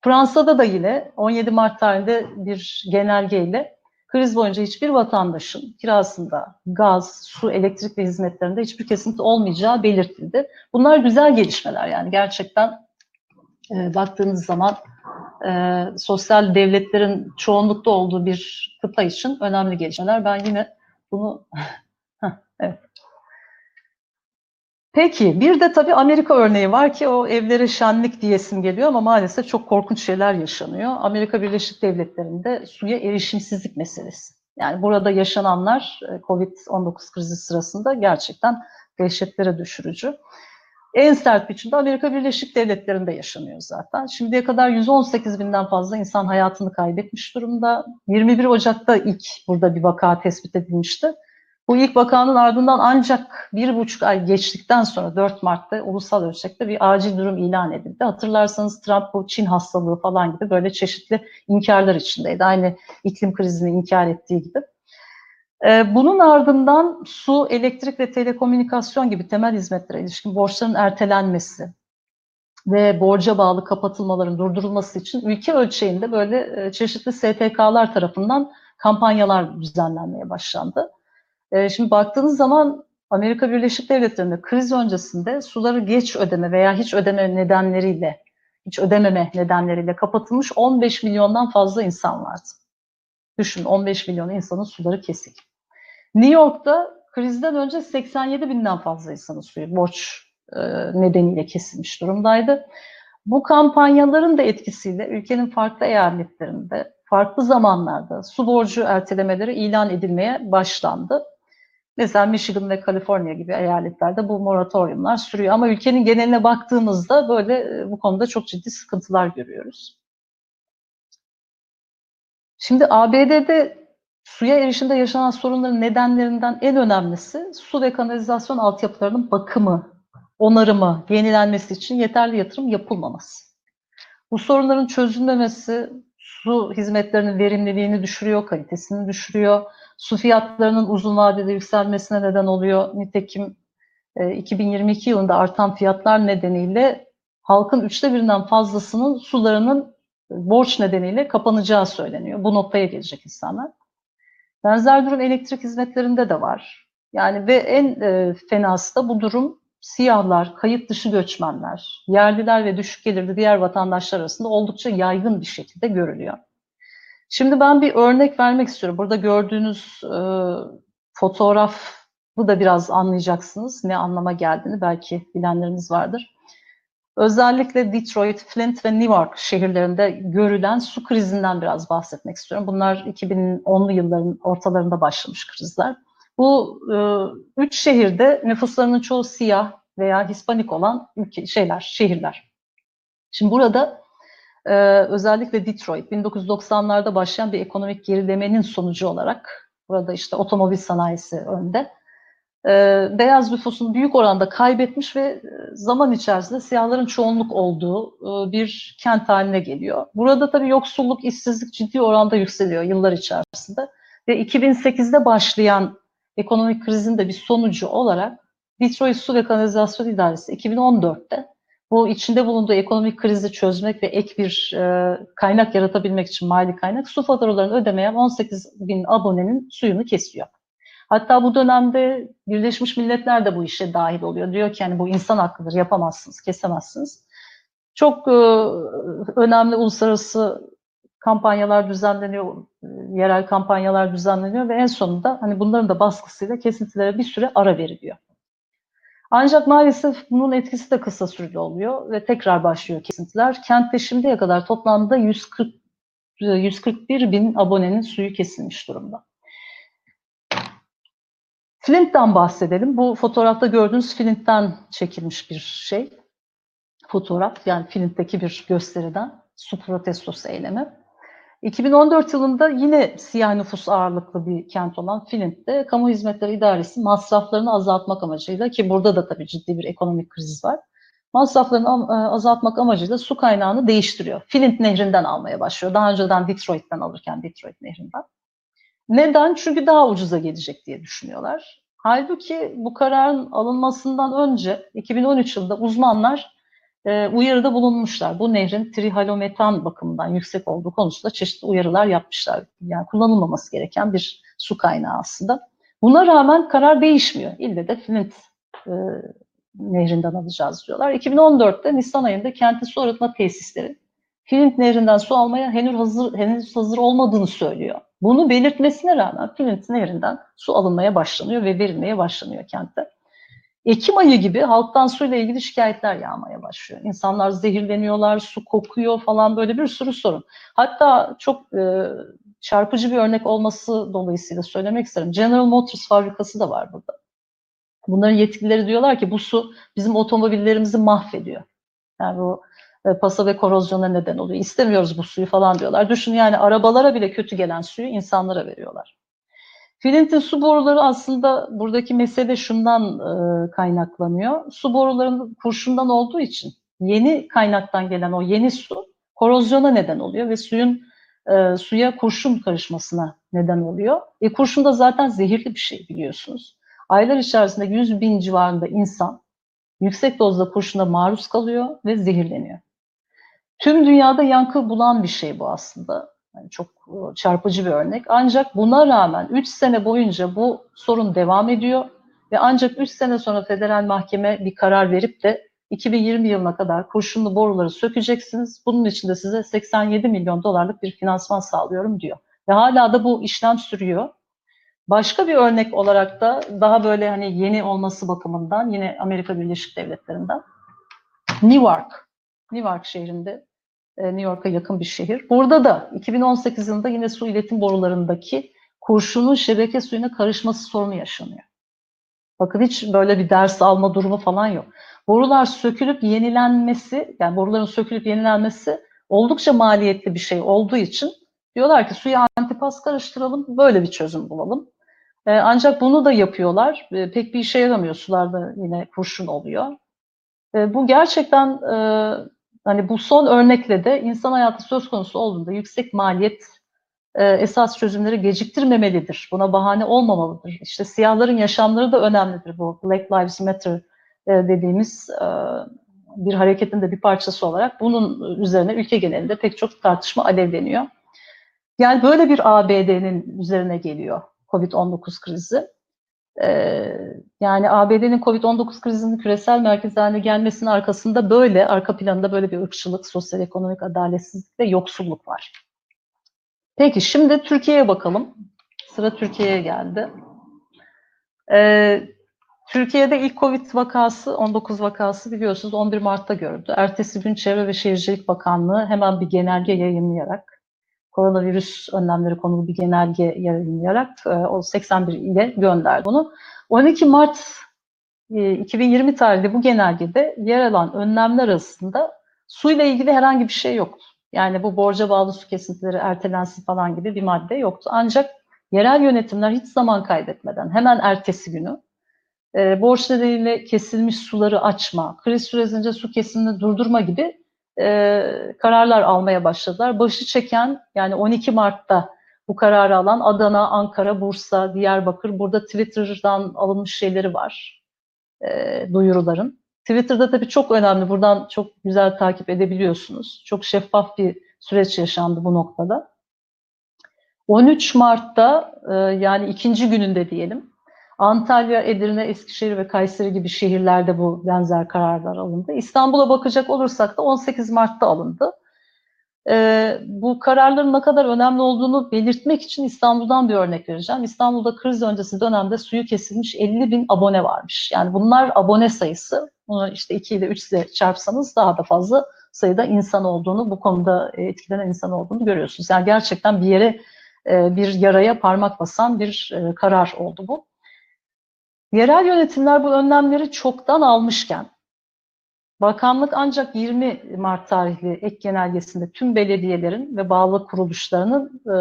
Fransa'da da yine 17 Mart tarihinde bir genelgeyle kriz boyunca hiçbir vatandaşın kirasında gaz, su, elektrik ve hizmetlerinde hiçbir kesinti olmayacağı belirtildi. Bunlar güzel gelişmeler yani gerçekten e, baktığınız zaman e, sosyal devletlerin çoğunlukta olduğu bir kıta için önemli gelişmeler. Ben yine bunu evet. Peki bir de tabii Amerika örneği var ki o evlere şenlik diyesim geliyor ama maalesef çok korkunç şeyler yaşanıyor. Amerika Birleşik Devletleri'nde suya erişimsizlik meselesi. Yani burada yaşananlar e, Covid-19 krizi sırasında gerçekten dehşetlere düşürücü. En sert biçimde Amerika Birleşik Devletleri'nde yaşanıyor zaten. Şimdiye kadar 118 binden fazla insan hayatını kaybetmiş durumda. 21 Ocak'ta ilk burada bir vaka tespit edilmişti. Bu ilk vakanın ardından ancak bir buçuk ay geçtikten sonra 4 Mart'ta ulusal ölçekte bir acil durum ilan edildi. Hatırlarsanız Trump bu Çin hastalığı falan gibi böyle çeşitli inkarlar içindeydi. Aynı iklim krizini inkar ettiği gibi. Ee, bunun ardından su, elektrik ve telekomünikasyon gibi temel hizmetlere ilişkin borçların ertelenmesi ve borca bağlı kapatılmaların durdurulması için ülke ölçeğinde böyle e, çeşitli STK'lar tarafından kampanyalar düzenlenmeye başlandı. Ee, şimdi baktığınız zaman Amerika Birleşik Devletleri'nde kriz öncesinde suları geç ödeme veya hiç ödeme nedenleriyle, hiç ödememe nedenleriyle kapatılmış 15 milyondan fazla insan vardı. Düşün 15 milyon insanın suları kesik. New York'ta krizden önce 87 binden fazla insanın suyu borç e, nedeniyle kesilmiş durumdaydı. Bu kampanyaların da etkisiyle ülkenin farklı eyaletlerinde, farklı zamanlarda su borcu ertelemeleri ilan edilmeye başlandı. Mesela Michigan ve Kaliforniya gibi eyaletlerde bu moratoriumlar sürüyor. Ama ülkenin geneline baktığımızda böyle e, bu konuda çok ciddi sıkıntılar görüyoruz. Şimdi ABD'de suya erişimde yaşanan sorunların nedenlerinden en önemlisi su ve kanalizasyon altyapılarının bakımı, onarımı, yenilenmesi için yeterli yatırım yapılmaması. Bu sorunların çözülmemesi su hizmetlerinin verimliliğini düşürüyor, kalitesini düşürüyor su fiyatlarının uzun vadede yükselmesine neden oluyor. Nitekim 2022 e, yılında artan fiyatlar nedeniyle halkın üçte birinden fazlasının sularının borç nedeniyle kapanacağı söyleniyor. Bu noktaya gelecek insanlar. Benzer durum elektrik hizmetlerinde de var. Yani ve en e, fenası da bu durum siyahlar, kayıt dışı göçmenler, yerliler ve düşük gelirli diğer vatandaşlar arasında oldukça yaygın bir şekilde görülüyor. Şimdi ben bir örnek vermek istiyorum. Burada gördüğünüz e, fotoğrafı da biraz anlayacaksınız. Ne anlama geldiğini belki bilenleriniz vardır. Özellikle Detroit, Flint ve New York şehirlerinde görülen su krizinden biraz bahsetmek istiyorum. Bunlar 2010'lu yılların ortalarında başlamış krizler. Bu e, üç şehirde nüfuslarının çoğu siyah veya Hispanik olan ülke, şeyler, şehirler. Şimdi burada e, özellikle Detroit 1990'larda başlayan bir ekonomik gerilemenin sonucu olarak burada işte otomobil sanayisi önde. E, beyaz nüfusun büyük oranda kaybetmiş ve e, zaman içerisinde siyahların çoğunluk olduğu e, bir kent haline geliyor. Burada tabii yoksulluk, işsizlik ciddi oranda yükseliyor yıllar içerisinde. Ve 2008'de başlayan ekonomik krizin de bir sonucu olarak Detroit Su ve Kanalizasyon İdaresi 2014'te bu içinde bulunduğu ekonomik krizi çözmek ve ek bir e, kaynak yaratabilmek için mali kaynak su faturalarını ödemeyen 18 bin abonenin suyunu kesiyor. Hatta bu dönemde Birleşmiş Milletler de bu işe dahil oluyor. Diyor ki yani bu insan hakkıdır, yapamazsınız, kesemezsiniz. Çok e, önemli uluslararası kampanyalar düzenleniyor, e, yerel kampanyalar düzenleniyor ve en sonunda hani bunların da baskısıyla kesintilere bir süre ara veriliyor. Ancak maalesef bunun etkisi de kısa süreli oluyor ve tekrar başlıyor kesintiler. Kentte şimdiye kadar toplamda 140 141 bin abonenin suyu kesilmiş durumda. Flint'ten bahsedelim. Bu fotoğrafta gördüğünüz Flint'ten çekilmiş bir şey. Fotoğraf yani Flint'teki bir gösteriden su protestosu eylemi. 2014 yılında yine siyah nüfus ağırlıklı bir kent olan Flint'te Kamu Hizmetleri İdaresi masraflarını azaltmak amacıyla ki burada da tabii ciddi bir ekonomik kriz var. Masraflarını e, azaltmak amacıyla su kaynağını değiştiriyor. Flint nehrinden almaya başlıyor. Daha önceden Detroit'ten alırken Detroit nehrinden. Neden? Çünkü daha ucuza gelecek diye düşünüyorlar. Halbuki bu kararın alınmasından önce 2013 yılında uzmanlar e, uyarıda bulunmuşlar. Bu nehrin trihalometan bakımından yüksek olduğu konusunda çeşitli uyarılar yapmışlar. Yani kullanılmaması gereken bir su kaynağı aslında. Buna rağmen karar değişmiyor. İlle de Flint e, nehrinden alacağız diyorlar. 2014'te Nisan ayında kenti su arıtma tesisleri Flint nehrinden su almaya henüz hazır, henüz hazır olmadığını söylüyor. Bunu belirtmesine rağmen Flint nehrinden su alınmaya başlanıyor ve verilmeye başlanıyor kentte. Ekim ayı gibi halktan suyla ilgili şikayetler yağmaya başlıyor. İnsanlar zehirleniyorlar, su kokuyor falan böyle bir sürü sorun. Hatta çok e, çarpıcı bir örnek olması dolayısıyla söylemek isterim. General Motors fabrikası da var burada. Bunların yetkilileri diyorlar ki bu su bizim otomobillerimizi mahvediyor. Yani bu e, pasa ve korozyona neden oluyor. İstemiyoruz bu suyu falan diyorlar. Düşün yani arabalara bile kötü gelen suyu insanlara veriyorlar. Flint'in su boruları aslında buradaki mesele şundan e, kaynaklanıyor. Su borularının kurşundan olduğu için yeni kaynaktan gelen o yeni su korozyona neden oluyor ve suyun e, suya kurşun karışmasına neden oluyor. E, kurşun da zaten zehirli bir şey biliyorsunuz. Aylar içerisinde 100 bin civarında insan yüksek dozda kurşuna maruz kalıyor ve zehirleniyor. Tüm dünyada yankı bulan bir şey bu aslında. Yani çok e, çarpıcı bir örnek. Ancak buna rağmen 3 sene boyunca bu sorun devam ediyor ve ancak 3 sene sonra federal mahkeme bir karar verip de 2020 yılına kadar kurşunlu boruları sökeceksiniz. Bunun için de size 87 milyon dolarlık bir finansman sağlıyorum diyor. Ve hala da bu işlem sürüyor. Başka bir örnek olarak da daha böyle hani yeni olması bakımından yine Amerika Birleşik Devletleri'nden Newark. Newark şehrinde New York'a yakın bir şehir. Burada da 2018 yılında yine su iletim borularındaki kurşunun şebeke suyuna karışması sorunu yaşanıyor. Bakın hiç böyle bir ders alma durumu falan yok. Borular sökülüp yenilenmesi, yani boruların sökülüp yenilenmesi oldukça maliyetli bir şey olduğu için diyorlar ki suya antipas karıştıralım, böyle bir çözüm bulalım. Ee, ancak bunu da yapıyorlar. Ee, pek bir işe yaramıyor. Sularda yine kurşun oluyor. Ee, bu gerçekten e, Hani bu son örnekle de insan hayatı söz konusu olduğunda yüksek maliyet e, esas çözümleri geciktirmemelidir. Buna bahane olmamalıdır. İşte siyahların yaşamları da önemlidir bu Black Lives Matter e, dediğimiz e, bir hareketin de bir parçası olarak bunun üzerine ülke genelinde pek çok tartışma alevleniyor. Yani böyle bir ABD'nin üzerine geliyor COVID-19 krizi. Ee, yani ABD'nin Covid-19 krizinin küresel merkez haline gelmesinin arkasında böyle, arka planında böyle bir ırkçılık, sosyal ekonomik adaletsizlik ve yoksulluk var. Peki şimdi Türkiye'ye bakalım. Sıra Türkiye'ye geldi. Ee, Türkiye'de ilk Covid vakası, 19 vakası biliyorsunuz 11 Mart'ta görüldü. Ertesi gün Çevre ve Şehircilik Bakanlığı hemen bir genelge yayınlayarak koronavirüs önlemleri konulu bir genelge yayınlayarak e, o 81 ile gönderdi bunu. 12 Mart 2020 e, tarihli bu genelgede yer alan önlemler arasında suyla ilgili herhangi bir şey yoktu. Yani bu borca bağlı su kesintileri ertelensin falan gibi bir madde yoktu. Ancak yerel yönetimler hiç zaman kaybetmeden hemen ertesi günü e, borç nedeniyle kesilmiş suları açma, kriz süresince su kesimini durdurma gibi e, kararlar almaya başladılar. Başı çeken yani 12 Mart'ta bu kararı alan Adana, Ankara, Bursa, Diyarbakır burada Twitter'dan alınmış şeyleri var e, duyuruların. Twitter'da tabii çok önemli. Buradan çok güzel takip edebiliyorsunuz. Çok şeffaf bir süreç yaşandı bu noktada. 13 Mart'ta e, yani ikinci gününde diyelim Antalya, Edirne, Eskişehir ve Kayseri gibi şehirlerde bu benzer kararlar alındı. İstanbul'a bakacak olursak da 18 Mart'ta alındı. Ee, bu kararların ne kadar önemli olduğunu belirtmek için İstanbul'dan bir örnek vereceğim. İstanbul'da kriz öncesi dönemde suyu kesilmiş 50 bin abone varmış. Yani bunlar abone sayısı. Bunu işte 2 ile 3 ile çarpsanız daha da fazla sayıda insan olduğunu, bu konuda etkilenen insan olduğunu görüyorsunuz. Yani gerçekten bir yere e, bir yaraya parmak basan bir e, karar oldu bu. Yerel yönetimler bu önlemleri çoktan almışken Bakanlık ancak 20 Mart tarihli ek genelgesinde tüm belediyelerin ve bağlı kuruluşlarının e,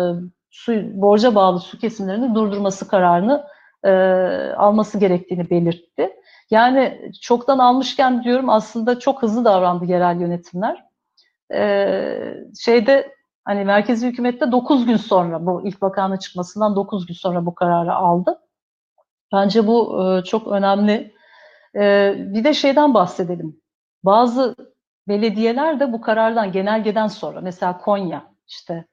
su, borca bağlı su kesimlerini durdurması kararını e, alması gerektiğini belirtti. Yani çoktan almışken diyorum aslında çok hızlı davrandı yerel yönetimler. E, şeyde hani merkezi hükümette 9 gün sonra bu ilk bakanlık çıkmasından 9 gün sonra bu kararı aldı. Bence bu e, çok önemli. E, bir de şeyden bahsedelim. Bazı belediyeler de bu karardan, genelgeden sonra, mesela Konya, işte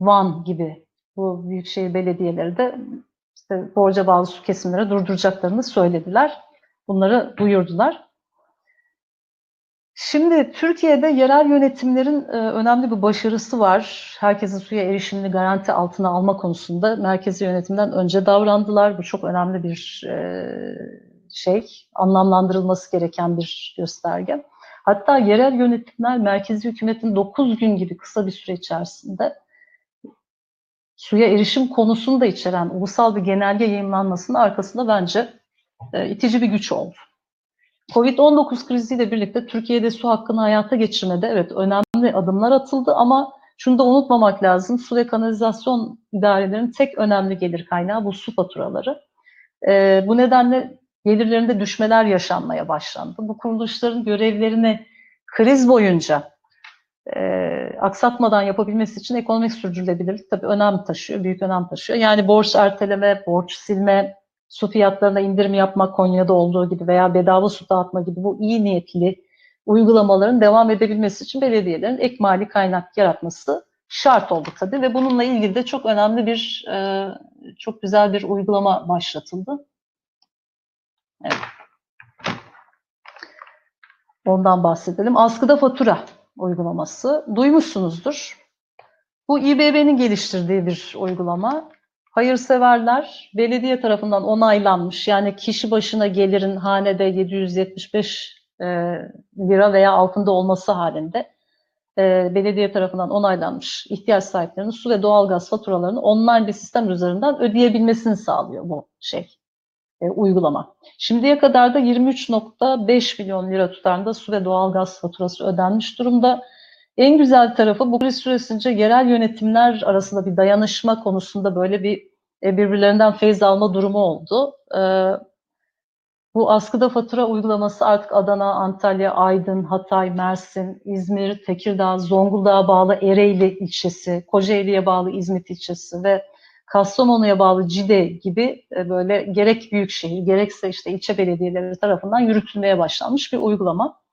Van gibi bu büyükşehir belediyeleri de işte borca bağlı su kesimleri durduracaklarını söylediler. Bunları duyurdular. Şimdi Türkiye'de yerel yönetimlerin e, önemli bir başarısı var. Herkesin suya erişimini garanti altına alma konusunda merkezi yönetimden önce davrandılar. Bu çok önemli bir e, şey, anlamlandırılması gereken bir gösterge. Hatta yerel yönetimler merkezi hükümetin 9 gün gibi kısa bir süre içerisinde suya erişim konusunu da içeren ulusal bir genelge yayınlanmasının arkasında bence e, itici bir güç oldu. Covid-19 kriziyle birlikte Türkiye'de su hakkını hayata geçirmede evet önemli adımlar atıldı ama şunu da unutmamak lazım. Su ve kanalizasyon idarelerinin tek önemli gelir kaynağı bu su faturaları. E, bu nedenle gelirlerinde düşmeler yaşanmaya başlandı. Bu kuruluşların görevlerini kriz boyunca e, aksatmadan yapabilmesi için ekonomik sürdürülebilirlik tabii önem taşıyor, büyük önem taşıyor. Yani borç erteleme, borç silme, su fiyatlarına indirim yapmak Konya'da olduğu gibi veya bedava su dağıtma gibi bu iyi niyetli uygulamaların devam edebilmesi için belediyelerin ek mali kaynak yaratması şart oldu tabii ve bununla ilgili de çok önemli bir, e, çok güzel bir uygulama başlatıldı. Evet. Ondan bahsedelim. Askıda fatura uygulaması. Duymuşsunuzdur. Bu İBB'nin geliştirdiği bir uygulama. Hayırseverler belediye tarafından onaylanmış. Yani kişi başına gelirin hanede 775 e, lira veya altında olması halinde e, belediye tarafından onaylanmış ihtiyaç sahiplerinin su ve doğalgaz faturalarını online bir sistem üzerinden ödeyebilmesini sağlıyor bu şey e, uygulama. Şimdiye kadar da 23.5 milyon lira tutarında su ve doğalgaz faturası ödenmiş durumda. En güzel tarafı bu kriz süresince yerel yönetimler arasında bir dayanışma konusunda böyle bir e, birbirlerinden feyz alma durumu oldu. E, bu askıda fatura uygulaması artık Adana, Antalya, Aydın, Hatay, Mersin, İzmir, Tekirdağ, Zonguldak'a bağlı Ereğli ilçesi, Kocaeli'ye bağlı İzmit ilçesi ve Kastamonu'ya bağlı Cide gibi e, böyle gerek büyükşehir gerekse işte ilçe belediyeleri tarafından yürütülmeye başlanmış bir uygulama.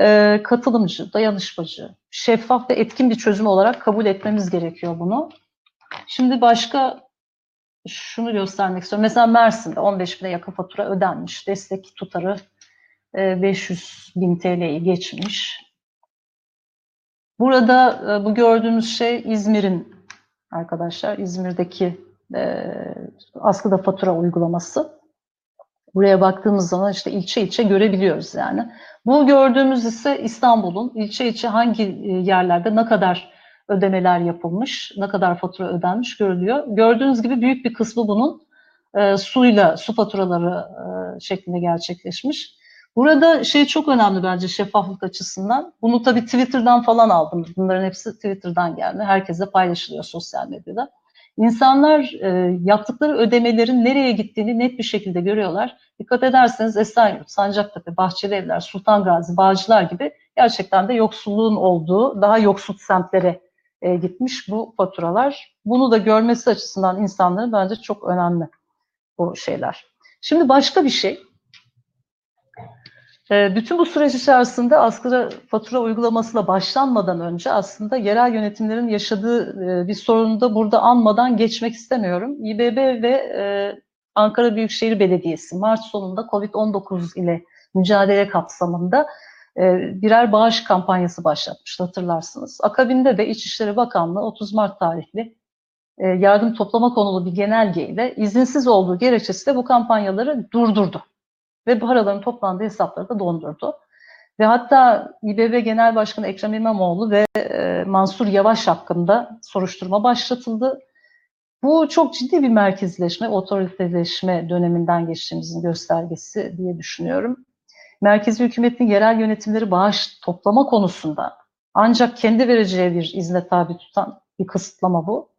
E, katılımcı, dayanışmacı, şeffaf ve etkin bir çözüm olarak kabul etmemiz gerekiyor bunu. Şimdi başka şunu göstermek istiyorum. Mesela Mersin'de 15 bine yakın fatura ödenmiş. Destek tutarı 500 e, bin TL'yi geçmiş. Burada bu gördüğümüz şey İzmir'in arkadaşlar. İzmir'deki e, askıda fatura uygulaması. Buraya baktığımız zaman işte ilçe ilçe görebiliyoruz yani. Bu gördüğümüz ise İstanbul'un ilçe ilçe hangi e, yerlerde ne kadar ödemeler yapılmış, ne kadar fatura ödenmiş görülüyor. Gördüğünüz gibi büyük bir kısmı bunun e, suyla, su faturaları e, şeklinde gerçekleşmiş. Burada şey çok önemli bence şeffaflık açısından. Bunu tabii Twitter'dan falan aldım. Bunların hepsi Twitter'dan geldi. Herkese paylaşılıyor sosyal medyada. İnsanlar e, yaptıkları ödemelerin nereye gittiğini net bir şekilde görüyorlar. Dikkat ederseniz Esenyurt, Sancaktepe, Bahçelievler, Sultan Gazi, Bağcılar gibi gerçekten de yoksulluğun olduğu daha yoksul semtlere e, gitmiş bu faturalar. Bunu da görmesi açısından insanların bence çok önemli bu şeyler. Şimdi başka bir şey. E, bütün bu süreç içerisinde asgari fatura uygulamasıyla başlanmadan önce aslında yerel yönetimlerin yaşadığı e, bir sorunu da burada anmadan geçmek istemiyorum. İBB ve e, Ankara Büyükşehir Belediyesi Mart sonunda COVID-19 ile mücadele kapsamında birer bağış kampanyası başlatmıştı hatırlarsınız. Akabinde de İçişleri Bakanlığı 30 Mart tarihli yardım toplama konulu bir genelgeyle izinsiz olduğu gerekçesiyle bu kampanyaları durdurdu ve bu paraların toplandığı hesapları da dondurdu. Ve hatta İBB Genel Başkanı Ekrem İmamoğlu ve e, Mansur Yavaş hakkında soruşturma başlatıldı. Bu çok ciddi bir merkezleşme, otoriteleşme döneminden geçtiğimizin göstergesi diye düşünüyorum. Merkezi hükümetin yerel yönetimleri bağış toplama konusunda ancak kendi vereceği bir izne tabi tutan bir kısıtlama bu.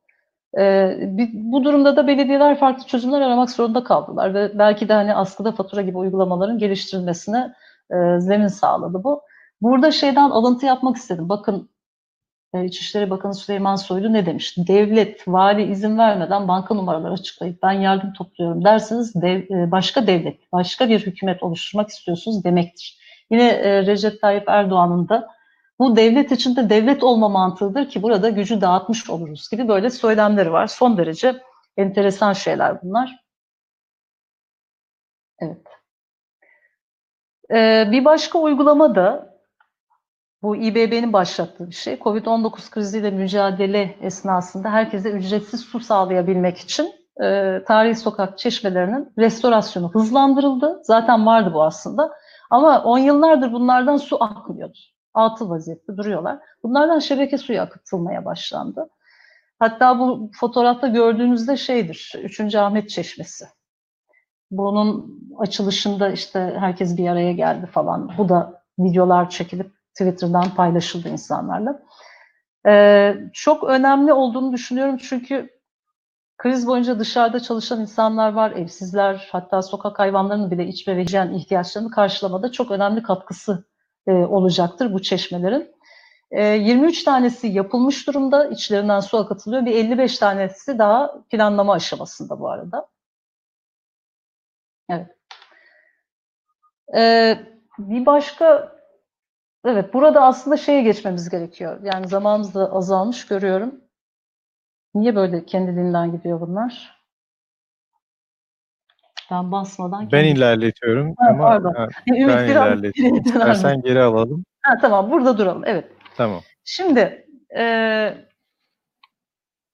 Ee, bu durumda da belediyeler farklı çözümler aramak zorunda kaldılar ve belki de hani askıda fatura gibi uygulamaların geliştirilmesine e, zemin sağladı bu. Burada şeyden alıntı yapmak istedim. Bakın e, İçişleri Bakanı Süleyman Soylu ne demiş? Devlet, vali izin vermeden banka numaraları açıklayıp ben yardım topluyorum derseniz dev, e, başka devlet, başka bir hükümet oluşturmak istiyorsunuz demektir. Yine e, Recep Tayyip Erdoğan'ın da bu devlet içinde devlet olma mantığıdır ki burada gücü dağıtmış oluruz gibi böyle söylemleri var. Son derece enteresan şeyler bunlar. Evet. Ee, bir başka uygulama da bu İBB'nin başlattığı bir şey. Covid-19 kriziyle mücadele esnasında herkese ücretsiz su sağlayabilmek için e, tarihi sokak çeşmelerinin restorasyonu hızlandırıldı. Zaten vardı bu aslında. Ama on yıllardır bunlardan su akmıyordu atıl vaziyette duruyorlar. Bunlardan şebeke suyu akıtılmaya başlandı. Hatta bu fotoğrafta gördüğünüzde şeydir, 3. Ahmet Çeşmesi. Bunun açılışında işte herkes bir araya geldi falan. Bu da videolar çekilip Twitter'dan paylaşıldı insanlarla. Ee, çok önemli olduğunu düşünüyorum çünkü kriz boyunca dışarıda çalışan insanlar var, evsizler, hatta sokak hayvanlarının bile iç ve hijyen ihtiyaçlarını karşılamada çok önemli katkısı e, olacaktır bu çeşmelerin. E, 23 tanesi yapılmış durumda, içlerinden su akıtılıyor. Bir 55 tanesi daha planlama aşamasında bu arada. Evet. E, bir başka, evet burada aslında şeye geçmemiz gerekiyor. Yani zamanımız da azalmış görüyorum. Niye böyle kendiliğinden gidiyor bunlar? Ben basmadan... Ben ilerletiyorum ha, ama pardon. Ha, ben ilerletiyorum. İstersen geri alalım. Ha, tamam burada duralım. Evet. Tamam. Şimdi e,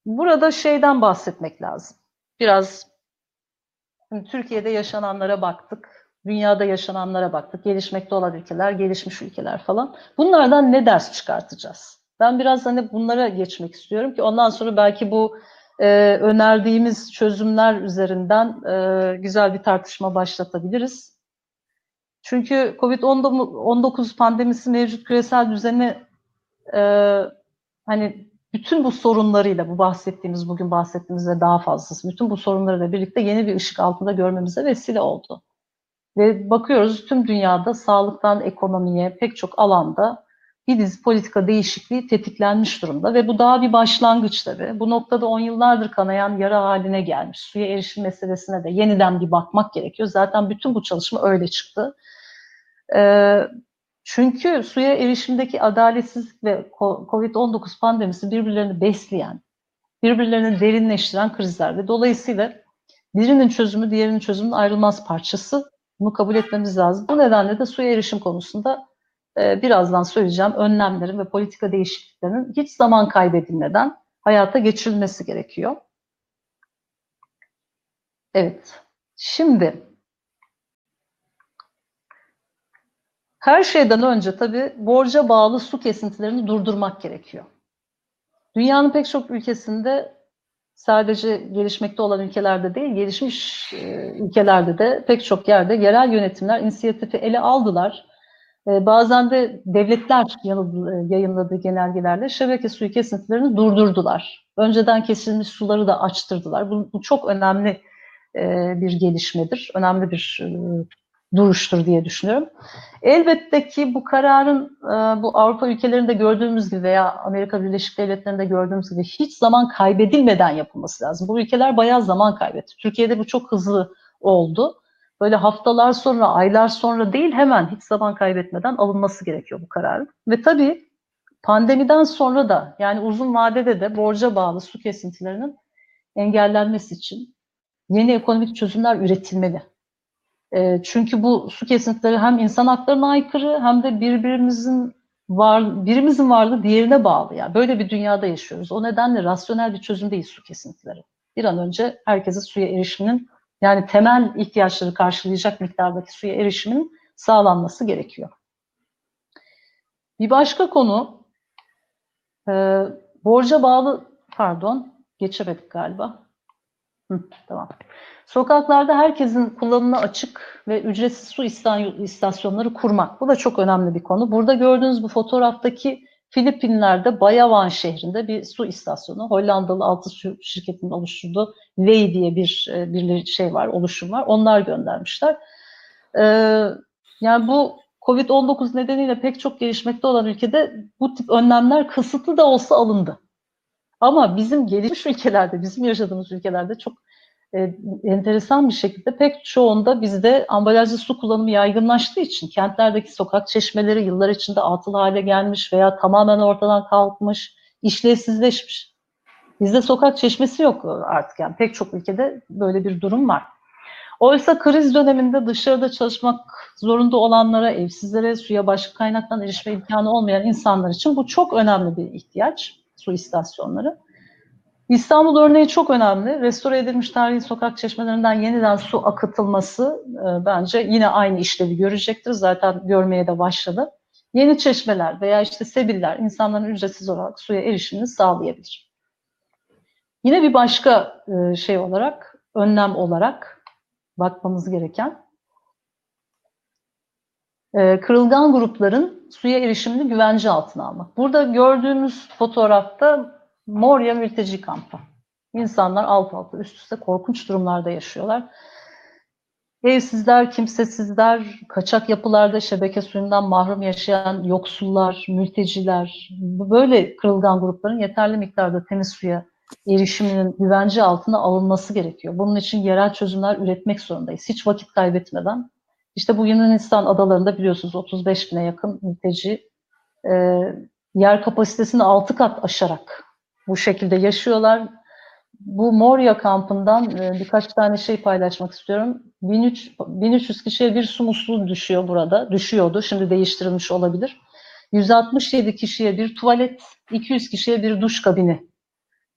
burada şeyden bahsetmek lazım. Biraz Türkiye'de yaşananlara baktık. Dünyada yaşananlara baktık. Gelişmekte olan ülkeler, gelişmiş ülkeler falan. Bunlardan ne ders çıkartacağız? Ben biraz hani bunlara geçmek istiyorum ki ondan sonra belki bu e, önerdiğimiz çözümler üzerinden e, güzel bir tartışma başlatabiliriz. Çünkü COVID-19 pandemisi mevcut küresel düzeni e, hani bütün bu sorunlarıyla, bu bahsettiğimiz, bugün bahsettiğimiz ve daha fazlası, bütün bu sorunlarıyla birlikte yeni bir ışık altında görmemize vesile oldu. Ve bakıyoruz tüm dünyada sağlıktan ekonomiye pek çok alanda bir dizi politika değişikliği tetiklenmiş durumda ve bu daha bir başlangıç tabii. Bu noktada on yıllardır kanayan yara haline gelmiş. Suya erişim meselesine de yeniden bir bakmak gerekiyor. Zaten bütün bu çalışma öyle çıktı. Ee, çünkü suya erişimdeki adaletsizlik ve COVID-19 pandemisi birbirlerini besleyen, birbirlerini derinleştiren krizler ve dolayısıyla birinin çözümü diğerinin çözümünün ayrılmaz parçası. Bunu kabul etmemiz lazım. Bu nedenle de suya erişim konusunda e, birazdan söyleyeceğim önlemlerin ve politika değişikliklerinin hiç zaman kaybedilmeden hayata geçirilmesi gerekiyor. Evet, şimdi her şeyden önce tabii borca bağlı su kesintilerini durdurmak gerekiyor. Dünyanın pek çok ülkesinde sadece gelişmekte olan ülkelerde değil, gelişmiş e, ülkelerde de pek çok yerde yerel yönetimler inisiyatifi ele aldılar. E, bazen de devletler yayınladığı genelgelerle şebeke suyu kesintilerini durdurdular. Önceden kesilmiş suları da açtırdılar. Bu, bu çok önemli e, bir gelişmedir, önemli bir e, duruştur diye düşünüyorum. Elbette ki bu kararın e, bu Avrupa ülkelerinde gördüğümüz gibi veya Amerika Birleşik Devletleri'nde gördüğümüz gibi hiç zaman kaybedilmeden yapılması lazım. Bu ülkeler bayağı zaman kaybetti. Türkiye'de bu çok hızlı oldu. Böyle haftalar sonra, aylar sonra değil hemen hiç zaman kaybetmeden alınması gerekiyor bu kararın. Ve tabii pandemiden sonra da yani uzun vadede de borca bağlı su kesintilerinin engellenmesi için yeni ekonomik çözümler üretilmeli. E, çünkü bu su kesintileri hem insan haklarına aykırı hem de birbirimizin var birimizin varlığı diğerine bağlı. Yani böyle bir dünyada yaşıyoruz. O nedenle rasyonel bir çözüm değil su kesintileri. Bir an önce herkese suya erişiminin yani temel ihtiyaçları karşılayacak miktardaki suya erişiminin sağlanması gerekiyor. Bir başka konu e, borca bağlı pardon geçemedik galiba. Hı, tamam. Sokaklarda herkesin kullanımına açık ve ücretsiz su istasyonları kurmak. Bu da çok önemli bir konu. Burada gördüğünüz bu fotoğraftaki Filipinler'de Bayavan şehrinde bir su istasyonu. Hollandalı altı su şirketinin oluşturduğu Ley diye bir, e, bir şey var, oluşum var. Onlar göndermişler. Ee, yani bu Covid-19 nedeniyle pek çok gelişmekte olan ülkede bu tip önlemler kısıtlı da olsa alındı. Ama bizim gelişmiş ülkelerde, bizim yaşadığımız ülkelerde çok e, enteresan bir şekilde pek çoğunda bizde ambalajlı su kullanımı yaygınlaştığı için kentlerdeki sokak çeşmeleri yıllar içinde atıl hale gelmiş veya tamamen ortadan kalkmış, işlevsizleşmiş. Bizde sokak çeşmesi yok artık yani pek çok ülkede böyle bir durum var. Oysa kriz döneminde dışarıda çalışmak zorunda olanlara, evsizlere, suya başka kaynaktan erişme imkanı olmayan insanlar için bu çok önemli bir ihtiyaç, su istasyonları. İstanbul örneği çok önemli. Restore edilmiş tarihi sokak çeşmelerinden yeniden su akıtılması e, bence yine aynı işlevi görecektir. Zaten görmeye de başladı. Yeni çeşmeler veya işte sebiller insanların ücretsiz olarak suya erişimini sağlayabilir. Yine bir başka e, şey olarak, önlem olarak bakmamız gereken e, kırılgan grupların suya erişimini güvence altına almak. Burada gördüğümüz fotoğrafta Moria mülteci kampı. İnsanlar alt alta üst üste korkunç durumlarda yaşıyorlar. Evsizler, kimsesizler, kaçak yapılarda şebeke suyundan mahrum yaşayan yoksullar, mülteciler, böyle kırılgan grupların yeterli miktarda temiz suya erişiminin güvence altına alınması gerekiyor. Bunun için yerel çözümler üretmek zorundayız. Hiç vakit kaybetmeden. İşte bu Yunanistan adalarında biliyorsunuz 35 bine yakın mülteci e, yer kapasitesini 6 kat aşarak bu şekilde yaşıyorlar. Bu Moria kampından e, birkaç tane şey paylaşmak istiyorum. 1300, 1300 kişiye bir su musluğu düşüyor burada. Düşüyordu. Şimdi değiştirilmiş olabilir. 167 kişiye bir tuvalet, 200 kişiye bir duş kabini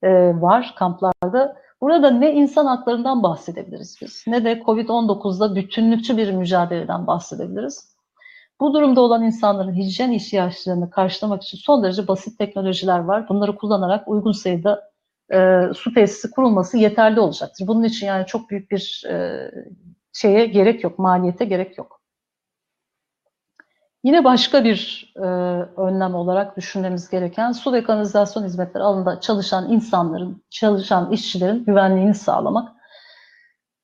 e, var kamplarda. Burada ne insan haklarından bahsedebiliriz biz, ne de COVID-19'da bütünlükçü bir mücadeleden bahsedebiliriz. Bu durumda olan insanların hijyen ihtiyaçlarını karşılamak için son derece basit teknolojiler var. Bunları kullanarak uygun sayıda e, su tesisi kurulması yeterli olacaktır. Bunun için yani çok büyük bir e, şeye gerek yok, maliyete gerek yok. Yine başka bir e, önlem olarak düşünmemiz gereken su ve kanalizasyon hizmetleri alanında çalışan insanların, çalışan işçilerin güvenliğini sağlamak.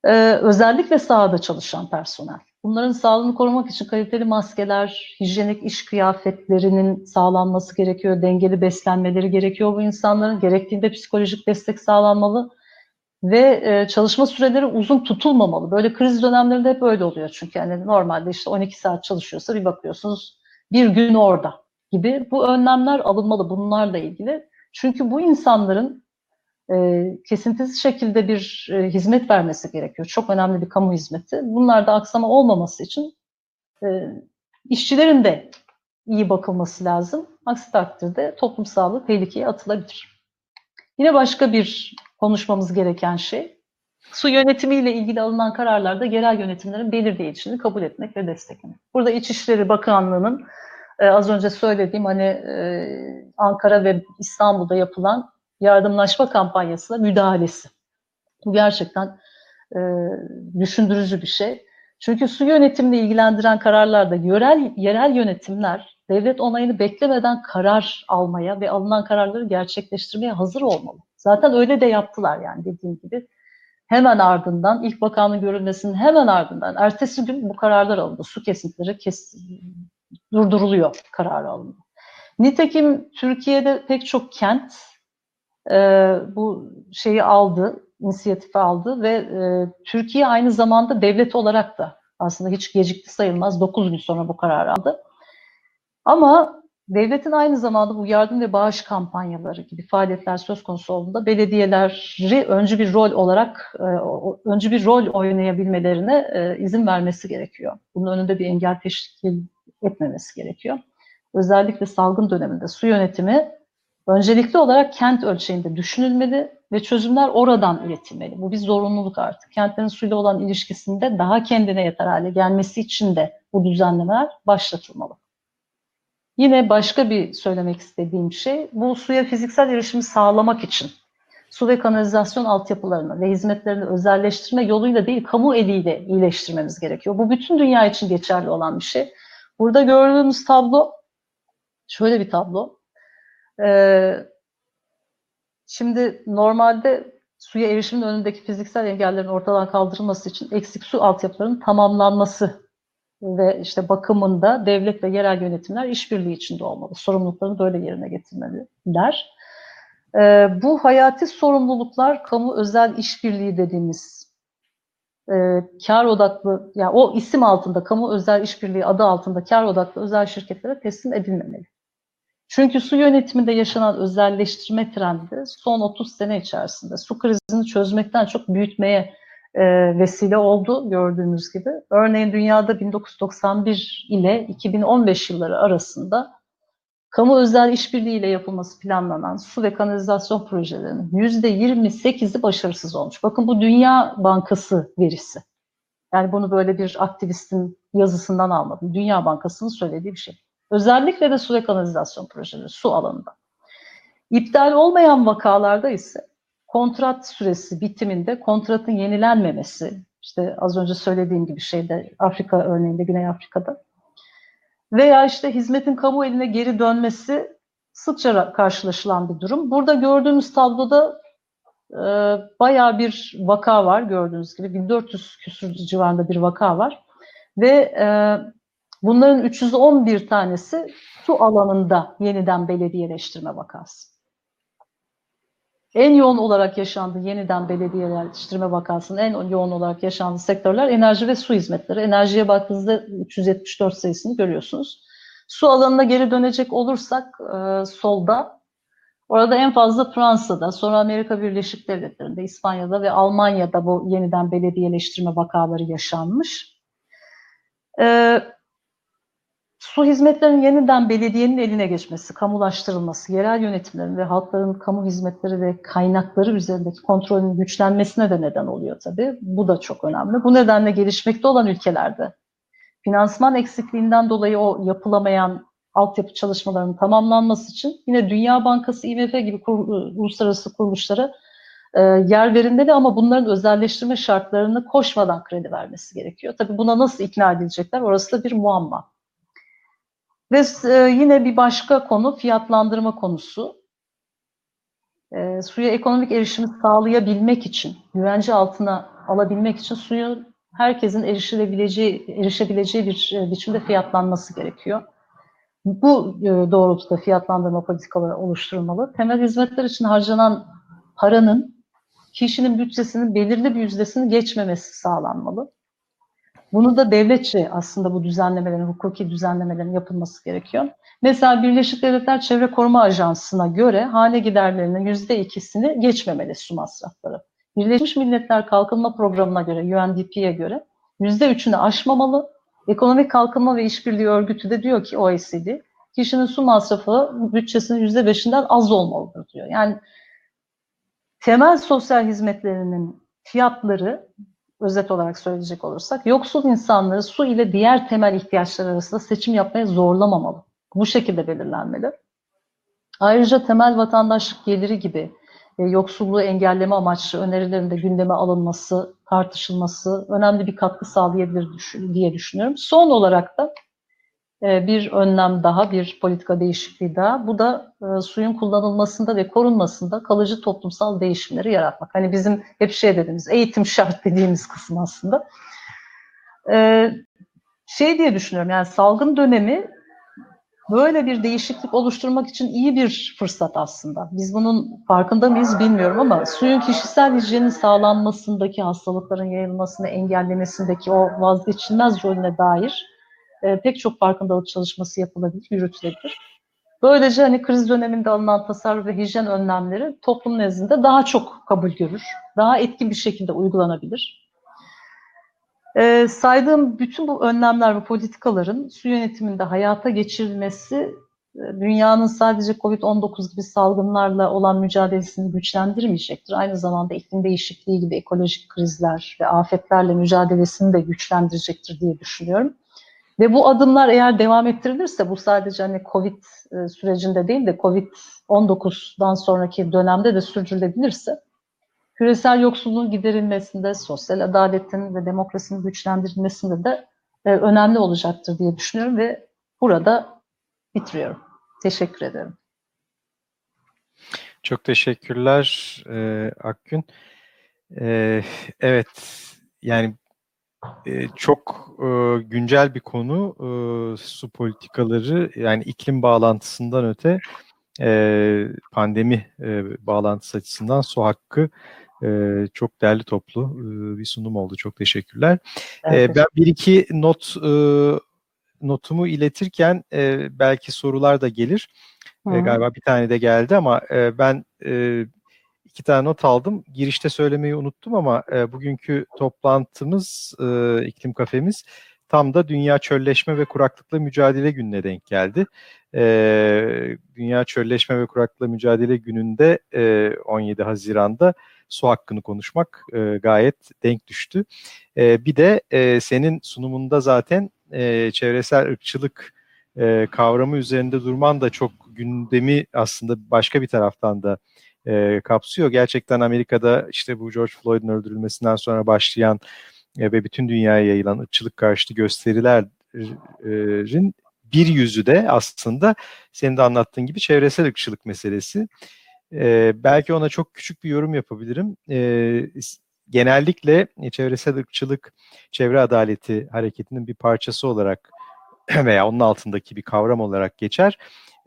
E, özellikle sahada çalışan personel. Bunların sağlığını korumak için kaliteli maskeler, hijyenik iş kıyafetlerinin sağlanması gerekiyor, dengeli beslenmeleri gerekiyor bu insanların. Gerektiğinde psikolojik destek sağlanmalı ve e, çalışma süreleri uzun tutulmamalı. Böyle kriz dönemlerinde hep öyle oluyor çünkü yani normalde işte 12 saat çalışıyorsa bir bakıyorsunuz bir gün orada gibi. Bu önlemler alınmalı bunlarla ilgili. Çünkü bu insanların e, kesintisiz şekilde bir e, hizmet vermesi gerekiyor. Çok önemli bir kamu hizmeti. Bunlarda aksama olmaması için e, işçilerin de iyi bakılması lazım. Aksi takdirde toplum sağlığı tehlikeye atılabilir. Yine başka bir konuşmamız gereken şey, su yönetimiyle ilgili alınan kararlarda yerel yönetimlerin belirdeyiciliğini kabul etmek ve desteklemek. Burada İçişleri Bakanlığı'nın e, az önce söylediğim hani Ankara ve İstanbul'da yapılan yardımlaşma kampanyasına müdahalesi. Bu gerçekten e, düşündürücü bir şey. Çünkü su yönetimini ilgilendiren kararlarda yerel yerel yönetimler devlet onayını beklemeden karar almaya ve alınan kararları gerçekleştirmeye hazır olmalı. Zaten öyle de yaptılar yani dediğim gibi. Hemen ardından ilk bakanlığın görülmesinin hemen ardından ertesi gün bu kararlar alındı. Su kesintileri kes, durduruluyor karar alındı. Nitekim Türkiye'de pek çok kent e, bu şeyi aldı, inisiyatifi aldı ve e, Türkiye aynı zamanda devlet olarak da aslında hiç gecikti sayılmaz 9 gün sonra bu kararı aldı. Ama devletin aynı zamanda bu yardım ve bağış kampanyaları gibi faaliyetler söz konusu olduğunda belediyeleri öncü bir rol olarak e, öncü bir rol oynayabilmelerine e, izin vermesi gerekiyor. Bunun önünde bir engel teşkil etmemesi gerekiyor. Özellikle salgın döneminde su yönetimi öncelikli olarak kent ölçeğinde düşünülmeli ve çözümler oradan üretilmeli. Bu bir zorunluluk artık. Kentlerin suyla olan ilişkisinde daha kendine yeter hale gelmesi için de bu düzenlemeler başlatılmalı. Yine başka bir söylemek istediğim şey, bu suya fiziksel erişimi sağlamak için su ve kanalizasyon altyapılarını ve hizmetlerini özelleştirme yoluyla değil, kamu eliyle iyileştirmemiz gerekiyor. Bu bütün dünya için geçerli olan bir şey. Burada gördüğümüz tablo, şöyle bir tablo. Ee, şimdi normalde suya erişimin önündeki fiziksel engellerin ortadan kaldırılması için eksik su altyapılarının tamamlanması ve işte bakımında devlet ve yerel yönetimler işbirliği içinde olmalı. Sorumluluklarını böyle yerine getirmeliler. Ee, bu hayati sorumluluklar kamu özel işbirliği dediğimiz e, kar odaklı, yani o isim altında kamu özel işbirliği adı altında kar odaklı özel şirketlere teslim edilmemeli. Çünkü su yönetiminde yaşanan özelleştirme trendi son 30 sene içerisinde su krizini çözmekten çok büyütmeye e, vesile oldu gördüğünüz gibi. Örneğin dünyada 1991 ile 2015 yılları arasında kamu özel işbirliği ile yapılması planlanan su ve kanalizasyon projelerinin %28'i başarısız olmuş. Bakın bu Dünya Bankası verisi. Yani bunu böyle bir aktivistin yazısından almadım. Dünya Bankası'nın söylediği bir şey. Özellikle de su ve kanalizasyon projeleri, su alanında. İptal olmayan vakalarda ise kontrat süresi bitiminde kontratın yenilenmemesi, işte az önce söylediğim gibi şeyde Afrika örneğinde, Güney Afrika'da veya işte hizmetin kamu eline geri dönmesi sıkça karşılaşılan bir durum. Burada gördüğünüz tabloda e, bayağı bir vaka var gördüğünüz gibi 1400 küsur civarında bir vaka var ve e, bunların 311 tanesi su alanında yeniden belediyeleştirme vakası en yoğun olarak yaşandığı yeniden belediyeleştirme vakasının en yoğun olarak yaşandığı sektörler enerji ve su hizmetleri. Enerjiye baktığınızda 374 sayısını görüyorsunuz. Su alanına geri dönecek olursak e, solda orada en fazla Fransa'da, sonra Amerika Birleşik Devletleri'nde, İspanya'da ve Almanya'da bu yeniden belediyeleştirme vakaları yaşanmış. E, Su hizmetlerinin yeniden belediyenin eline geçmesi, kamulaştırılması, yerel yönetimlerin ve halkların kamu hizmetleri ve kaynakları üzerindeki kontrolün güçlenmesine de neden oluyor tabii. Bu da çok önemli. Bu nedenle gelişmekte olan ülkelerde finansman eksikliğinden dolayı o yapılamayan altyapı çalışmalarının tamamlanması için yine Dünya Bankası, IMF gibi kur, uluslararası kuruluşlara e, yer verilmeli ama bunların özelleştirme şartlarını koşmadan kredi vermesi gerekiyor. Tabii buna nasıl ikna edilecekler orası da bir muamma. Ve e, yine bir başka konu fiyatlandırma konusu. E, suya ekonomik erişimi sağlayabilmek için, güvence altına alabilmek için suyu herkesin erişilebileceği, erişebileceği bir e, biçimde fiyatlanması gerekiyor. Bu e, doğrultuda fiyatlandırma politikaları oluşturulmalı. Temel hizmetler için harcanan paranın kişinin bütçesinin belirli bir yüzdesini geçmemesi sağlanmalı. Bunu da devletçe aslında bu düzenlemelerin, hukuki düzenlemelerin yapılması gerekiyor. Mesela Birleşik Devletler Çevre Koruma Ajansı'na göre hane giderlerinin yüzde ikisini geçmemeli su masrafları. Birleşmiş Milletler Kalkınma Programı'na göre, UNDP'ye göre yüzde üçünü aşmamalı. Ekonomik Kalkınma ve İşbirliği Örgütü de diyor ki OECD, kişinin su masrafı bütçesinin yüzde beşinden az olmalıdır diyor. Yani temel sosyal hizmetlerinin fiyatları özet olarak söyleyecek olursak, yoksul insanları su ile diğer temel ihtiyaçlar arasında seçim yapmaya zorlamamalı. bu şekilde belirlenmeli. Ayrıca temel vatandaşlık geliri gibi e, yoksulluğu engelleme amaçlı önerilerin de gündeme alınması, tartışılması önemli bir katkı sağlayabilir diye düşünüyorum. Son olarak da bir önlem daha, bir politika değişikliği daha. Bu da e, suyun kullanılmasında ve korunmasında kalıcı toplumsal değişimleri yaratmak. Hani bizim hep şey dediğimiz, eğitim şart dediğimiz kısım aslında. E, şey diye düşünüyorum, yani salgın dönemi böyle bir değişiklik oluşturmak için iyi bir fırsat aslında. Biz bunun farkında mıyız bilmiyorum ama suyun kişisel hijyenin sağlanmasındaki, hastalıkların yayılmasını engellemesindeki o vazgeçilmez rolüne dair e, pek çok farkındalık çalışması yapılabilir, yürütülebilir. Böylece hani kriz döneminde alınan tasarruf ve hijyen önlemleri toplum nezdinde daha çok kabul görür, daha etkin bir şekilde uygulanabilir. E, saydığım bütün bu önlemler ve politikaların su yönetiminde hayata geçirilmesi e, dünyanın sadece COVID-19 gibi salgınlarla olan mücadelesini güçlendirmeyecektir. Aynı zamanda iklim değişikliği gibi ekolojik krizler ve afetlerle mücadelesini de güçlendirecektir diye düşünüyorum. Ve bu adımlar eğer devam ettirilirse bu sadece hani Covid e, sürecinde değil de Covid-19'dan sonraki dönemde de sürdürülebilirse küresel yoksulluğun giderilmesinde, sosyal adaletin ve demokrasinin güçlendirilmesinde de e, önemli olacaktır diye düşünüyorum ve burada bitiriyorum. Teşekkür ederim. Çok teşekkürler e, Akgün. E, evet, yani e, çok e, güncel bir konu e, su politikaları yani iklim bağlantısından öte e, pandemi e, bağlantısı açısından su hakkı e, çok değerli toplu e, bir sunum oldu. Çok teşekkürler. Evet, e, ben bir iki not e, notumu iletirken e, belki sorular da gelir. E, galiba bir tane de geldi ama e, ben e, iki tane not aldım. Girişte söylemeyi unuttum ama e, bugünkü toplantımız, e, iklim kafemiz tam da Dünya Çölleşme ve Kuraklıkla Mücadele Günü'ne denk geldi. E, Dünya Çölleşme ve Kuraklıkla Mücadele Günü'nde e, 17 Haziran'da su hakkını konuşmak e, gayet denk düştü. E, bir de e, senin sunumunda zaten e, çevresel ırkçılık e, kavramı üzerinde durman da çok gündemi aslında başka bir taraftan da e, kapsıyor. Gerçekten Amerika'da işte bu George Floyd'un öldürülmesinden sonra başlayan e, ve bütün dünyaya yayılan ırkçılık karşıtı gösterilerin bir yüzü de aslında senin de anlattığın gibi çevresel ırkçılık meselesi. E, belki ona çok küçük bir yorum yapabilirim. E, genellikle çevresel ırkçılık, çevre adaleti hareketinin bir parçası olarak veya onun altındaki bir kavram olarak geçer.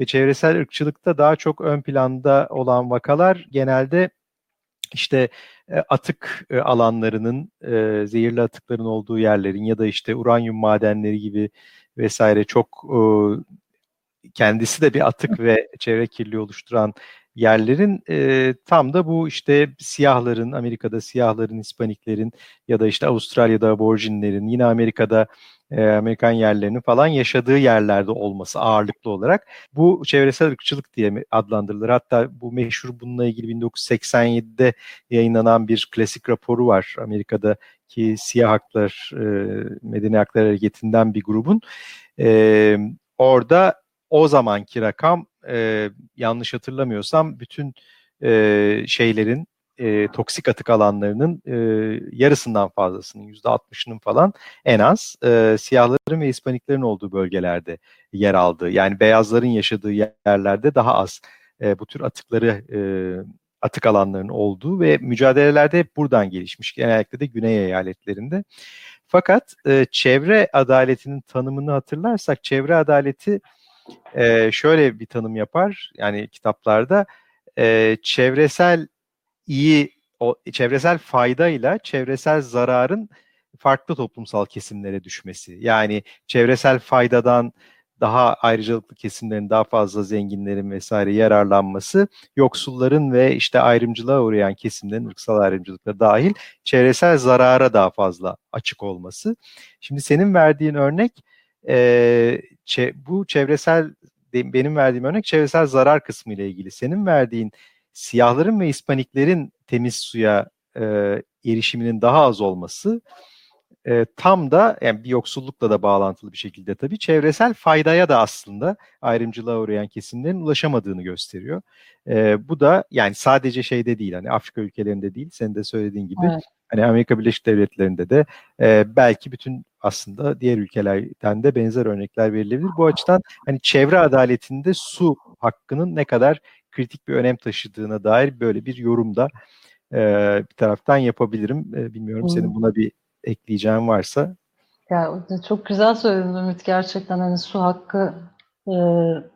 Ve çevresel ırkçılıkta daha çok ön planda olan vakalar genelde işte e, atık e, alanlarının, e, zehirli atıkların olduğu yerlerin ya da işte uranyum madenleri gibi vesaire çok kendisi de bir atık ve çevre kirliliği oluşturan yerlerin tam da bu işte siyahların, Amerika'da siyahların, Hispaniklerin ya da işte Avustralya'da aborjinlerin, yine Amerika'da e, Amerikan yerlerinin falan yaşadığı yerlerde olması ağırlıklı olarak bu çevresel ırkçılık diye adlandırılır. Hatta bu meşhur bununla ilgili 1987'de yayınlanan bir klasik raporu var Amerika'daki siyah haklar, e, medeni haklar hareketinden bir grubun. E, orada o zamanki rakam e, yanlış hatırlamıyorsam bütün e, şeylerin e, toksik atık alanlarının e, yarısından fazlasının yüzde altmışının falan en az e, siyahların ve hispaniklerin olduğu bölgelerde yer aldı. Yani beyazların yaşadığı yerlerde daha az e, bu tür atıkları e, atık alanlarının olduğu ve mücadelelerde hep buradan gelişmiş. Genellikle de güney eyaletlerinde. Fakat e, çevre adaletinin tanımını hatırlarsak çevre adaleti e, şöyle bir tanım yapar yani kitaplarda e, çevresel iyi o çevresel faydayla çevresel zararın farklı toplumsal kesimlere düşmesi. Yani çevresel faydadan daha ayrıcalıklı kesimlerin, daha fazla zenginlerin vesaire yararlanması, yoksulların ve işte ayrımcılığa uğrayan kesimlerin, ırksal ayrımcılıkla dahil çevresel zarara daha fazla açık olması. Şimdi senin verdiğin örnek e, bu çevresel benim verdiğim örnek çevresel zarar kısmı ile ilgili. Senin verdiğin siyahların ve hispaniklerin temiz suya e, erişiminin daha az olması e, tam da yani bir yoksullukla da bağlantılı bir şekilde tabii çevresel faydaya da aslında ayrımcılığa uğrayan kesimlerin ulaşamadığını gösteriyor. E, bu da yani sadece şeyde değil hani Afrika ülkelerinde değil senin de söylediğin gibi evet. hani Amerika Birleşik Devletleri'nde de e, belki bütün aslında diğer ülkelerden de benzer örnekler verilebilir. Bu açıdan hani çevre adaletinde su hakkının ne kadar kritik bir önem taşıdığına dair böyle bir yorumda e, bir taraftan yapabilirim. E, bilmiyorum hmm. senin buna bir ekleyeceğin varsa. Ya çok güzel söyledin Ümit gerçekten hani su hakkı e,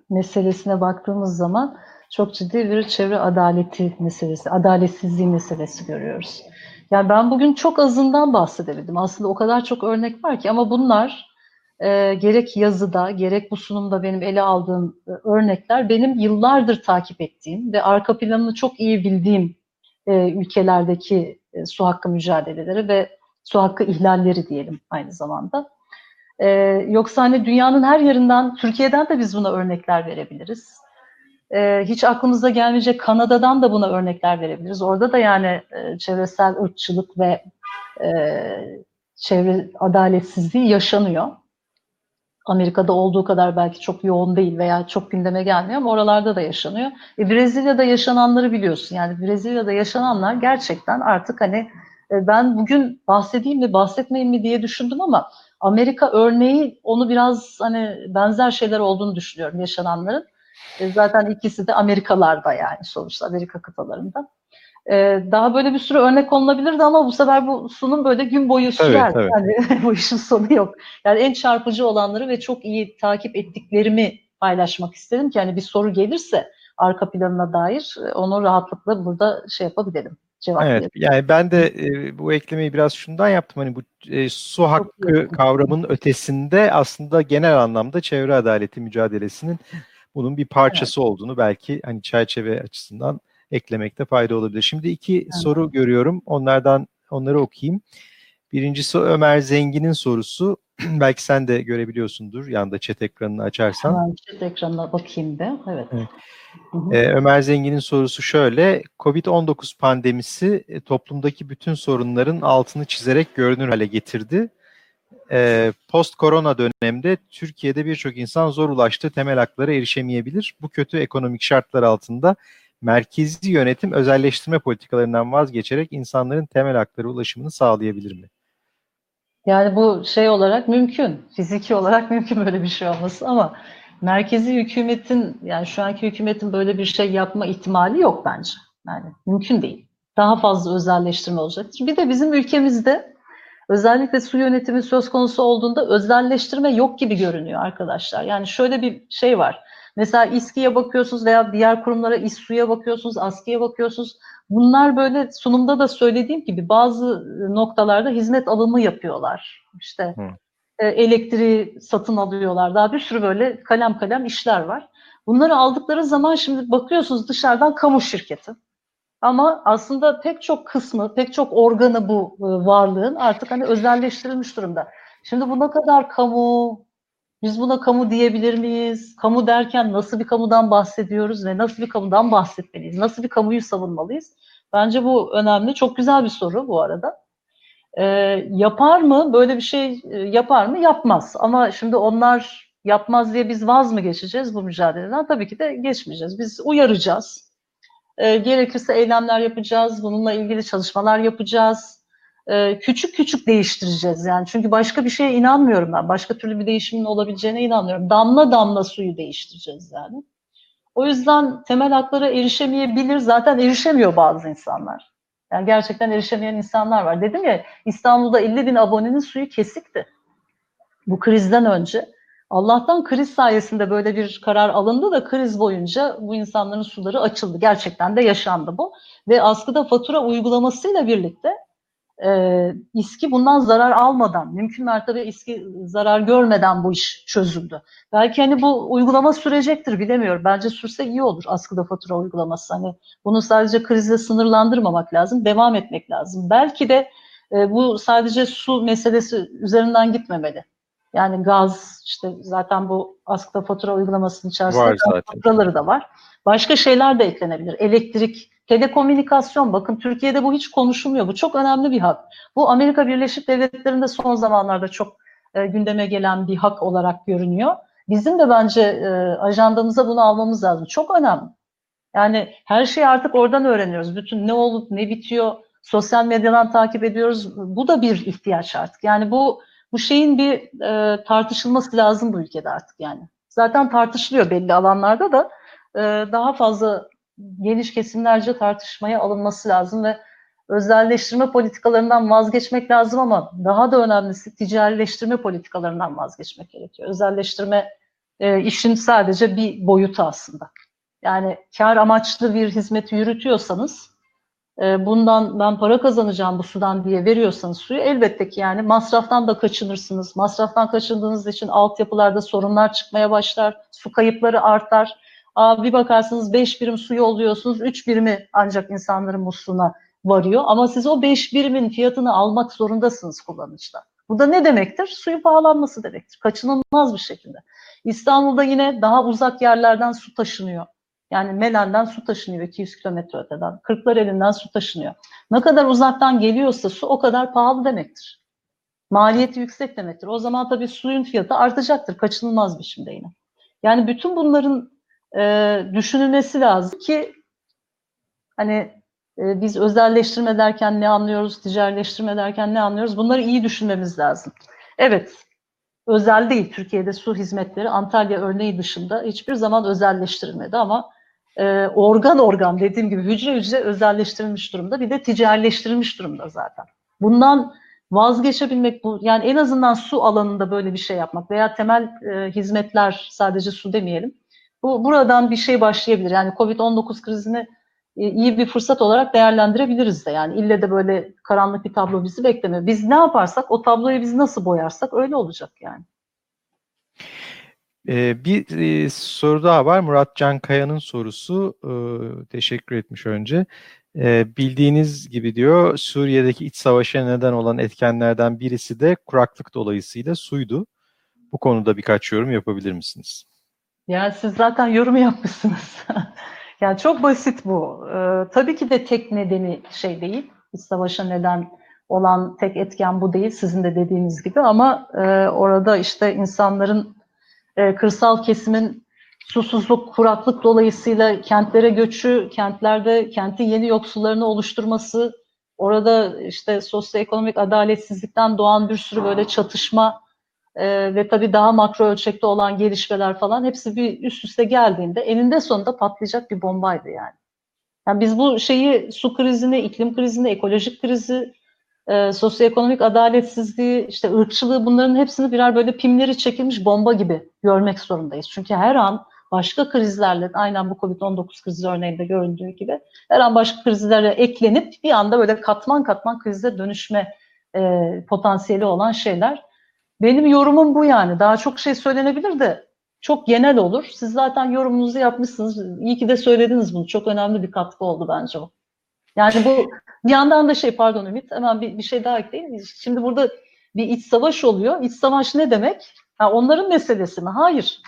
meselesine baktığımız zaman çok ciddi bir çevre adaleti meselesi, adaletsizliği meselesi görüyoruz. Yani ben bugün çok azından bahsedebildim. Aslında o kadar çok örnek var ki ama bunlar e, gerek yazıda gerek bu sunumda benim ele aldığım e, örnekler benim yıllardır takip ettiğim ve arka planını çok iyi bildiğim e, ülkelerdeki e, su hakkı mücadeleleri ve su hakkı ihlalleri diyelim aynı zamanda. E, yoksa hani dünyanın her yerinden, Türkiye'den de biz buna örnekler verebiliriz. E, hiç aklımıza gelmeyecek Kanada'dan da buna örnekler verebiliriz. Orada da yani e, çevresel ırkçılık ve e, çevre adaletsizliği yaşanıyor. Amerika'da olduğu kadar belki çok yoğun değil veya çok gündeme gelmiyor ama oralarda da yaşanıyor. E, Brezilya'da yaşananları biliyorsun. Yani Brezilya'da yaşananlar gerçekten artık hani e, ben bugün bahsedeyim mi bahsetmeyeyim mi diye düşündüm ama Amerika örneği onu biraz hani benzer şeyler olduğunu düşünüyorum yaşananların. E, zaten ikisi de Amerikalarda yani sonuçta Amerika kıtalarında. Ee, daha böyle bir sürü örnek olunabilirdi ama bu sefer bu sunum böyle gün boyu sürer. Evet, evet. Yani bu işin sonu yok. Yani en çarpıcı olanları ve çok iyi takip ettiklerimi paylaşmak istedim ki hani bir soru gelirse arka planına dair e, onu rahatlıkla burada şey yapabilelim. Cevap evet, yani ben de e, bu eklemeyi biraz şundan yaptım. Hani bu e, su hakkı kavramının ötesinde aslında genel anlamda çevre adaleti mücadelesinin bunun bir parçası evet. olduğunu belki hani çerçeve açısından eklemekte fayda olabilir. Şimdi iki evet. soru görüyorum. Onlardan onları okuyayım. Birincisi Ömer Zengin'in sorusu. Belki sen de görebiliyorsundur yanda chat ekranını açarsan. Hemen chat ekranına bakayım da. Evet. evet. Ee, Ömer Zengin'in sorusu şöyle. Covid-19 pandemisi e, toplumdaki bütün sorunların altını çizerek görünür hale getirdi. Ee, post korona dönemde Türkiye'de birçok insan zor ulaştığı temel haklara erişemeyebilir. Bu kötü ekonomik şartlar altında merkezi yönetim özelleştirme politikalarından vazgeçerek insanların temel hakları ulaşımını sağlayabilir mi? Yani bu şey olarak mümkün. Fiziki olarak mümkün böyle bir şey olması ama merkezi hükümetin yani şu anki hükümetin böyle bir şey yapma ihtimali yok bence. Yani mümkün değil. Daha fazla özelleştirme olacaktır. Bir de bizim ülkemizde özellikle su yönetimi söz konusu olduğunda özelleştirme yok gibi görünüyor arkadaşlar. Yani şöyle bir şey var. Mesela İSKİ'ye bakıyorsunuz veya diğer kurumlara İSSU'ya bakıyorsunuz, ASKİ'ye bakıyorsunuz. Bunlar böyle sunumda da söylediğim gibi bazı noktalarda hizmet alımı yapıyorlar. İşte e, elektriği satın alıyorlar. Daha bir sürü böyle kalem kalem işler var. Bunları aldıkları zaman şimdi bakıyorsunuz dışarıdan kamu şirketi. Ama aslında pek çok kısmı, pek çok organı bu e, varlığın artık hani özelleştirilmiş durumda. Şimdi bu ne kadar kamu, biz buna kamu diyebilir miyiz? Kamu derken nasıl bir kamudan bahsediyoruz ve nasıl bir kamudan bahsetmeliyiz? Nasıl bir kamuyu savunmalıyız? Bence bu önemli. Çok güzel bir soru bu arada. Ee, yapar mı? Böyle bir şey e, yapar mı? Yapmaz. Ama şimdi onlar yapmaz diye biz vaz mı geçeceğiz bu mücadeleden? Tabii ki de geçmeyeceğiz. Biz uyaracağız. Ee, gerekirse eylemler yapacağız. Bununla ilgili çalışmalar yapacağız e, küçük küçük değiştireceğiz yani. Çünkü başka bir şeye inanmıyorum ben. Başka türlü bir değişimin olabileceğine inanmıyorum. Damla damla suyu değiştireceğiz yani. O yüzden temel haklara erişemeyebilir. Zaten erişemiyor bazı insanlar. Yani gerçekten erişemeyen insanlar var. Dedim ya İstanbul'da 50 bin abonenin suyu kesikti. Bu krizden önce. Allah'tan kriz sayesinde böyle bir karar alındı da kriz boyunca bu insanların suları açıldı. Gerçekten de yaşandı bu. Ve askıda fatura uygulamasıyla birlikte e, İSKİ bundan zarar almadan, mümkün mertebe İSKİ zarar görmeden bu iş çözüldü. Belki hani bu uygulama sürecektir bilemiyorum. Bence sürse iyi olur askıda fatura uygulaması. Hani bunu sadece krizle sınırlandırmamak lazım, devam etmek lazım. Belki de e, bu sadece su meselesi üzerinden gitmemeli. Yani gaz, işte zaten bu askıda fatura uygulamasının içerisinde faturaları da var. Başka şeyler de eklenebilir. Elektrik Telekomünikasyon bakın Türkiye'de bu hiç konuşulmuyor. Bu çok önemli bir hak. Bu Amerika Birleşik Devletleri'nde son zamanlarda çok e, gündeme gelen bir hak olarak görünüyor. Bizim de bence e, ajandamıza bunu almamız lazım. Çok önemli. Yani her şeyi artık oradan öğreniyoruz. Bütün ne olup ne bitiyor sosyal medyadan takip ediyoruz. Bu da bir ihtiyaç artık. Yani bu bu şeyin bir e, tartışılması lazım bu ülkede artık yani. Zaten tartışılıyor belli alanlarda da e, daha fazla geniş kesimlerce tartışmaya alınması lazım ve özelleştirme politikalarından vazgeçmek lazım ama daha da önemlisi ticarileştirme politikalarından vazgeçmek gerekiyor. Özelleştirme e, işin sadece bir boyutu aslında. Yani kar amaçlı bir hizmeti yürütüyorsanız e, bundan ben para kazanacağım bu sudan diye veriyorsanız suyu elbette ki yani masraftan da kaçınırsınız. Masraftan kaçındığınız için altyapılarda sorunlar çıkmaya başlar. Su kayıpları artar. Aa, bir bakarsınız 5 birim su yolluyorsunuz. 3 birimi ancak insanların musluğuna varıyor. Ama siz o 5 birimin fiyatını almak zorundasınız kullanıcıda. Bu da ne demektir? Suyun pahalanması demektir. Kaçınılmaz bir şekilde. İstanbul'da yine daha uzak yerlerden su taşınıyor. Yani Melen'den su taşınıyor 200 kilometre öteden. Kırklareli'nden su taşınıyor. Ne kadar uzaktan geliyorsa su o kadar pahalı demektir. Maliyeti yüksek demektir. O zaman tabii suyun fiyatı artacaktır. Kaçınılmaz biçimde yine. Yani bütün bunların e, düşünülmesi lazım ki hani e, biz özelleştirme derken ne anlıyoruz, ticarileştirme derken ne anlıyoruz? Bunları iyi düşünmemiz lazım. Evet, özel değil. Türkiye'de su hizmetleri Antalya örneği dışında hiçbir zaman özelleştirilmedi ama e, organ organ dediğim gibi hücre hücre özelleştirilmiş durumda. Bir de ticarileştirilmiş durumda zaten. Bundan vazgeçebilmek bu yani en azından su alanında böyle bir şey yapmak veya temel e, hizmetler sadece su demeyelim. Bu buradan bir şey başlayabilir. Yani Covid-19 krizini e, iyi bir fırsat olarak değerlendirebiliriz de. Yani ille de böyle karanlık bir tablo bizi beklemiyor. Biz ne yaparsak o tabloyu biz nasıl boyarsak öyle olacak yani. Ee, bir e, soru daha var. Murat Can Kaya'nın sorusu. E, teşekkür etmiş önce. E, bildiğiniz gibi diyor Suriye'deki iç savaşa neden olan etkenlerden birisi de kuraklık dolayısıyla suydu. Bu konuda birkaç yorum yapabilir misiniz? Yani siz zaten yorum yapmışsınız. yani çok basit bu. Ee, tabii ki de tek nedeni şey değil. İç savaşa neden olan tek etken bu değil sizin de dediğiniz gibi ama e, orada işte insanların e, kırsal kesimin susuzluk, kuraklık dolayısıyla kentlere göçü, kentlerde kenti yeni yoksullarını oluşturması, orada işte sosyoekonomik adaletsizlikten doğan bir sürü böyle çatışma e, ve tabii daha makro ölçekte olan gelişmeler falan hepsi bir üst üste geldiğinde eninde sonunda patlayacak bir bombaydı yani. Yani biz bu şeyi su krizini, iklim krizini, ekolojik krizi, e, sosyoekonomik adaletsizliği, işte ırkçılığı bunların hepsini birer böyle pimleri çekilmiş bomba gibi görmek zorundayız. Çünkü her an başka krizlerle, aynen bu Covid-19 krizi örneğinde göründüğü gibi her an başka krizlere eklenip bir anda böyle katman katman krize dönüşme e, potansiyeli olan şeyler. Benim yorumum bu yani. Daha çok şey söylenebilir de çok genel olur. Siz zaten yorumunuzu yapmışsınız. İyi ki de söylediniz bunu. Çok önemli bir katkı oldu bence o. Yani bu bir yandan da şey pardon Ümit hemen bir, bir şey daha ekleyeyim. Şimdi burada bir iç savaş oluyor. İç savaş ne demek? Ha, onların meselesi mi? Hayır.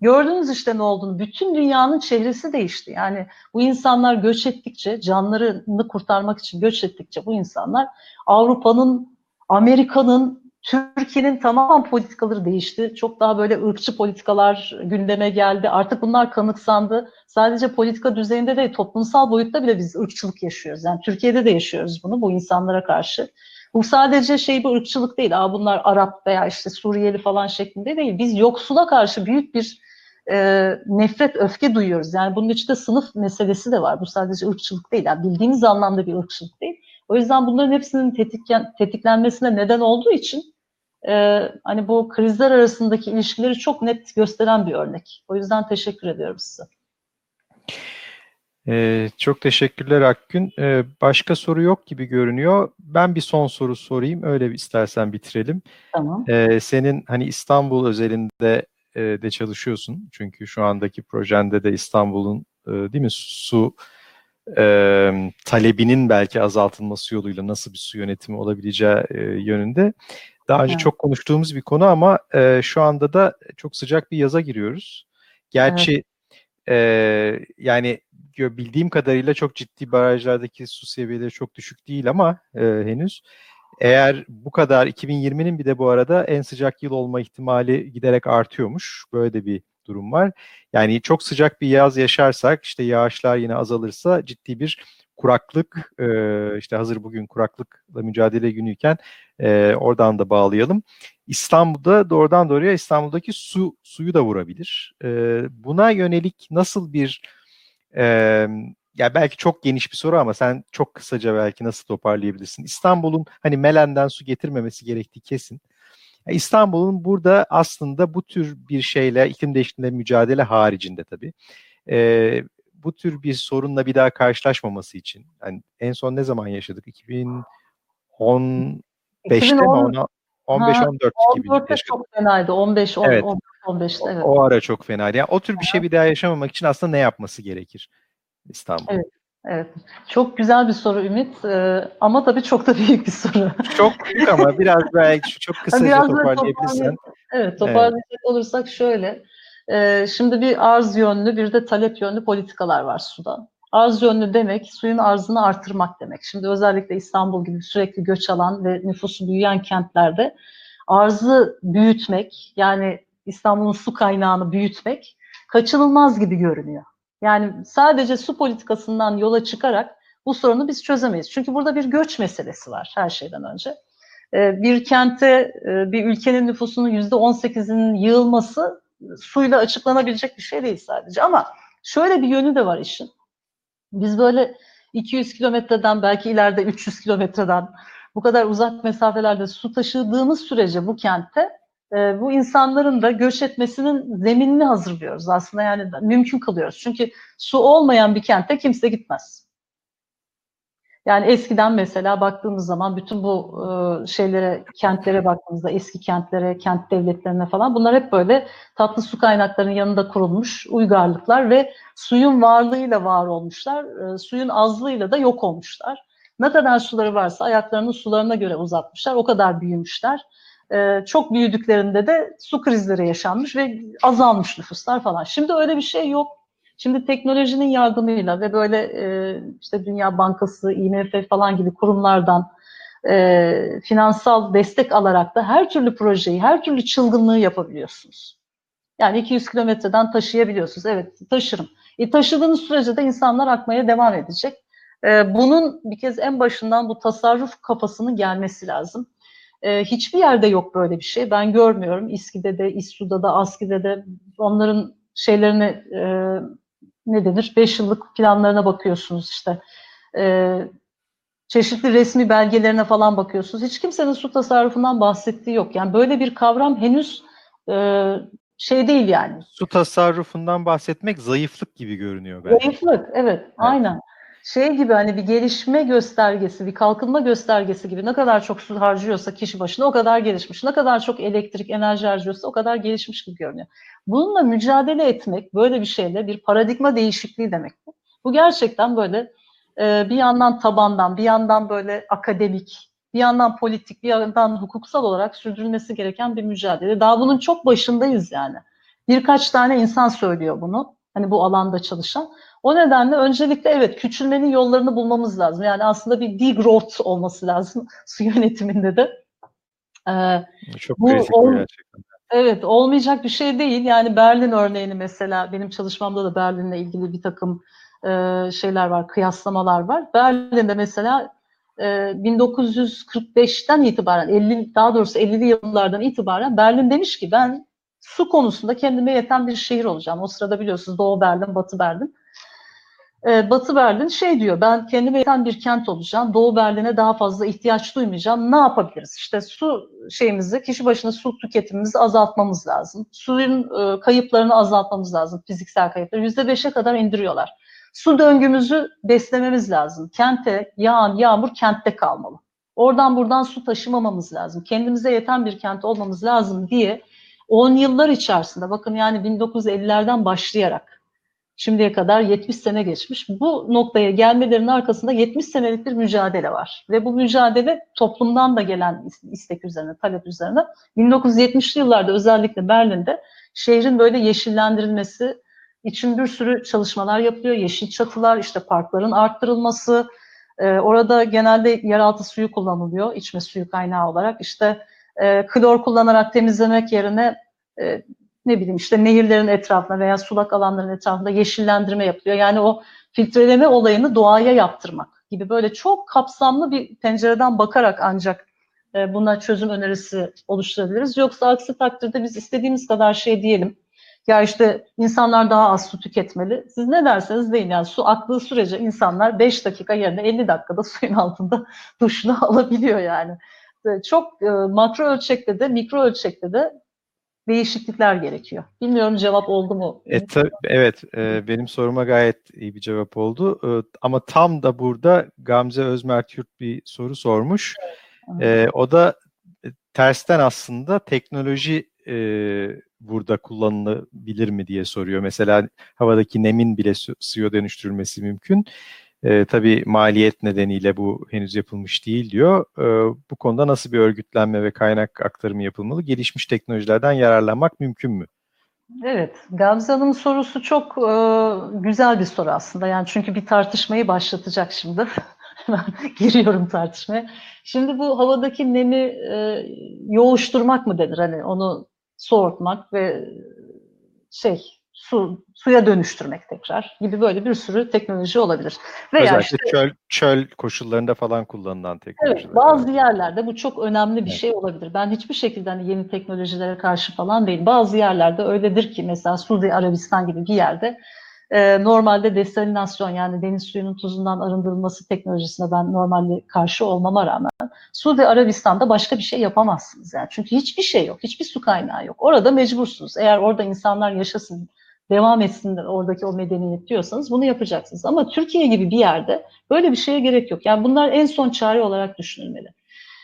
Gördünüz işte ne olduğunu. Bütün dünyanın çehresi değişti. Yani bu insanlar göç ettikçe, canlarını kurtarmak için göç ettikçe bu insanlar Avrupa'nın, Amerika'nın, Türkiye'nin tamamen politikaları değişti. Çok daha böyle ırkçı politikalar gündeme geldi. Artık bunlar kanıksandı. Sadece politika düzeyinde değil, toplumsal boyutta bile biz ırkçılık yaşıyoruz. Yani Türkiye'de de yaşıyoruz bunu bu insanlara karşı. Bu sadece şey bir ırkçılık değil. Aa bunlar Arap veya işte Suriyeli falan şeklinde değil. Biz yoksula karşı büyük bir e, nefret, öfke duyuyoruz. Yani bunun içinde sınıf meselesi de var. Bu sadece ırkçılık değil. Yani bildiğimiz anlamda bir ırkçılık değil. O yüzden bunların hepsinin tetiklen, tetiklenmesine neden olduğu için e, hani bu krizler arasındaki ilişkileri çok net gösteren bir örnek. O yüzden teşekkür ediyorum size. Ee, çok teşekkürler Akgün. Ee, başka soru yok gibi görünüyor. Ben bir son soru sorayım. Öyle istersen bitirelim. Tamam. Ee, senin hani İstanbul özelinde e, de çalışıyorsun. Çünkü şu andaki projende de İstanbul'un e, değil mi su e, talebinin belki azaltılması yoluyla nasıl bir su yönetimi olabileceği e, yönünde. Daha önce evet. çok konuştuğumuz bir konu ama e, şu anda da çok sıcak bir yaza giriyoruz. Gerçi evet. e, yani bildiğim kadarıyla çok ciddi barajlardaki su seviyeleri çok düşük değil ama e, henüz. Eğer bu kadar 2020'nin bir de bu arada en sıcak yıl olma ihtimali giderek artıyormuş. Böyle de bir durum var. Yani çok sıcak bir yaz yaşarsak işte yağışlar yine azalırsa ciddi bir kuraklık e, işte hazır bugün kuraklıkla mücadele günüyken e, oradan da bağlayalım. İstanbul'da doğrudan doğruya İstanbul'daki su suyu da vurabilir. E, buna yönelik nasıl bir e, ya belki çok geniş bir soru ama sen çok kısaca belki nasıl toparlayabilirsin? İstanbul'un hani Melen'den su getirmemesi gerektiği kesin. İstanbul'un burada aslında bu tür bir şeyle iklim değişikliğiyle mücadele haricinde tabii e, bu tür bir sorunla bir daha karşılaşmaması için yani en son ne zaman yaşadık? 2010 5'te mi ona 15 14 gibi. 14'te çok fenaydı. 15 10 evet. 15'te evet. O, o ara çok fenaydı. Yani o tür bir şey bir daha yaşamamak için aslında ne yapması gerekir İstanbul? Evet. Evet. Çok güzel bir soru Ümit. Ee, ama tabii çok da büyük bir soru. Çok büyük ama biraz belki çok kısaca biraz toparlayabilirsen. Evet, toparlayacak evet. olursak şöyle. E, şimdi bir arz yönlü bir de talep yönlü politikalar var suda. Arz yönlü demek suyun arzını artırmak demek. Şimdi özellikle İstanbul gibi sürekli göç alan ve nüfusu büyüyen kentlerde arzı büyütmek yani İstanbul'un su kaynağını büyütmek kaçınılmaz gibi görünüyor. Yani sadece su politikasından yola çıkarak bu sorunu biz çözemeyiz. Çünkü burada bir göç meselesi var her şeyden önce. Ee, bir kente, e, bir ülkenin nüfusunun yüzde 18'inin yığılması suyla açıklanabilecek bir şey değil sadece. Ama şöyle bir yönü de var işin. Biz böyle 200 kilometreden belki ileride 300 kilometreden bu kadar uzak mesafelerde su taşıdığımız sürece bu kentte e, bu insanların da göç etmesinin zeminini hazırlıyoruz aslında yani mümkün kılıyoruz. Çünkü su olmayan bir kente kimse gitmez. Yani eskiden mesela baktığımız zaman bütün bu e, şeylere, kentlere baktığımızda eski kentlere, kent devletlerine falan bunlar hep böyle tatlı su kaynaklarının yanında kurulmuş uygarlıklar ve suyun varlığıyla var olmuşlar, e, suyun azlığıyla da yok olmuşlar. Ne kadar suları varsa ayaklarını sularına göre uzatmışlar, o kadar büyümüşler. E, çok büyüdüklerinde de su krizleri yaşanmış ve azalmış nüfuslar falan. Şimdi öyle bir şey yok. Şimdi teknolojinin yardımıyla ve böyle e, işte Dünya Bankası, IMF falan gibi kurumlardan e, finansal destek alarak da her türlü projeyi, her türlü çılgınlığı yapabiliyorsunuz. Yani 200 kilometreden taşıyabiliyorsunuz. Evet taşırım. E, taşıdığınız sürece de insanlar akmaya devam edecek. Bunun bir kez en başından bu tasarruf kafasının gelmesi lazım. E, hiçbir yerde yok böyle bir şey. Ben görmüyorum. İSKİ'de de, İSSU'da da, ASKİ'de de onların şeylerini e, ne denir? Beş yıllık planlarına bakıyorsunuz işte. E, çeşitli resmi belgelerine falan bakıyorsunuz. Hiç kimsenin su tasarrufundan bahsettiği yok. Yani böyle bir kavram henüz e, şey değil yani. Su tasarrufundan bahsetmek zayıflık gibi görünüyor bence. Zayıflık, evet, evet. aynen şey gibi hani bir gelişme göstergesi, bir kalkınma göstergesi gibi ne kadar çok su harcıyorsa kişi başına o kadar gelişmiş. Ne kadar çok elektrik, enerji harcıyorsa o kadar gelişmiş gibi görünüyor. Bununla mücadele etmek böyle bir şeyle bir paradigma değişikliği demek bu. Bu gerçekten böyle e, bir yandan tabandan, bir yandan böyle akademik, bir yandan politik, bir yandan hukuksal olarak sürdürülmesi gereken bir mücadele. Daha bunun çok başındayız yani. Birkaç tane insan söylüyor bunu. Hani bu alanda çalışan. O nedenle öncelikle evet küçülmenin yollarını bulmamız lazım. Yani aslında bir degrowth olması lazım su yönetiminde de. Ee, Çok bu ol, gerçekten. Evet olmayacak bir şey değil. Yani Berlin örneğini mesela benim çalışmamda da Berlin'le ilgili bir takım e, şeyler var, kıyaslamalar var. Berlin'de mesela e, 1945'ten itibaren 50 daha doğrusu 50'li yıllardan itibaren Berlin demiş ki ben su konusunda kendime yeten bir şehir olacağım. O sırada biliyorsunuz Doğu Berlin, Batı Berlin e, Batı Berlin şey diyor ben kendime yeten bir kent olacağım. Doğu Berlin'e daha fazla ihtiyaç duymayacağım. Ne yapabiliriz? İşte su şeyimizi, kişi başına su tüketimimizi azaltmamız lazım. Suyun e, kayıplarını azaltmamız lazım. Fiziksel kayıpları. Yüzde beşe kadar indiriyorlar. Su döngümüzü beslememiz lazım. Kente yağan yağmur kentte kalmalı. Oradan buradan su taşımamamız lazım. Kendimize yeten bir kent olmamız lazım diye 10 yıllar içerisinde bakın yani 1950'lerden başlayarak Şimdiye kadar 70 sene geçmiş. Bu noktaya gelmelerinin arkasında 70 senelik bir mücadele var. Ve bu mücadele toplumdan da gelen istek üzerine, talep üzerine. 1970'li yıllarda özellikle Berlin'de şehrin böyle yeşillendirilmesi, için bir sürü çalışmalar yapılıyor. Yeşil çatılar, işte parkların arttırılması, e, orada genelde yeraltı suyu kullanılıyor içme suyu kaynağı olarak. İşte e, klor kullanarak temizlemek yerine e, ne bileyim işte nehirlerin etrafına veya sulak alanların etrafında yeşillendirme yapılıyor. Yani o filtreleme olayını doğaya yaptırmak gibi böyle çok kapsamlı bir pencereden bakarak ancak e, buna çözüm önerisi oluşturabiliriz. Yoksa aksi takdirde biz istediğimiz kadar şey diyelim. Ya işte insanlar daha az su tüketmeli. Siz ne derseniz deyin yani su aktığı sürece insanlar 5 dakika yerine 50 dakikada suyun altında duşunu alabiliyor yani. Çok e, makro ölçekte de mikro ölçekte de değişiklikler gerekiyor. Bilmiyorum cevap oldu mu? E, tabii, evet, e, benim soruma gayet iyi bir cevap oldu. E, ama tam da burada Gamze Özmert Yurt bir soru sormuş. E, o da e, tersten aslında teknoloji e, burada kullanılabilir mi diye soruyor. Mesela havadaki nemin bile su, suya dönüştürülmesi mümkün. E, tabii maliyet nedeniyle bu henüz yapılmış değil diyor. E, bu konuda nasıl bir örgütlenme ve kaynak aktarımı yapılmalı? Gelişmiş teknolojilerden yararlanmak mümkün mü? Evet, Gamze Hanım'ın sorusu çok e, güzel bir soru aslında. Yani çünkü bir tartışmayı başlatacak şimdi. Ben giriyorum tartışmaya. Şimdi bu havadaki nemi e, yoğuşturmak mı denir? Hani onu soğutmak ve şey su suya dönüştürmek tekrar gibi böyle bir sürü teknoloji olabilir. Veya Özellikle işte, çöl çöl koşullarında falan kullanılan teknolojiler. Evet, bazı yerlerde bu çok önemli bir evet. şey olabilir. Ben hiçbir şekilde hani yeni teknolojilere karşı falan değil. Bazı yerlerde öyledir ki mesela Suudi Arabistan gibi bir yerde e, normalde desalinasyon yani deniz suyunun tuzundan arındırılması teknolojisine ben normalde karşı olmama rağmen Suudi Arabistan'da başka bir şey yapamazsınız yani. Çünkü hiçbir şey yok, hiçbir su kaynağı yok. Orada mecbursunuz. Eğer orada insanlar yaşasın, devam etsin oradaki o medeniyet diyorsanız bunu yapacaksınız. Ama Türkiye gibi bir yerde böyle bir şeye gerek yok. Yani bunlar en son çare olarak düşünülmeli.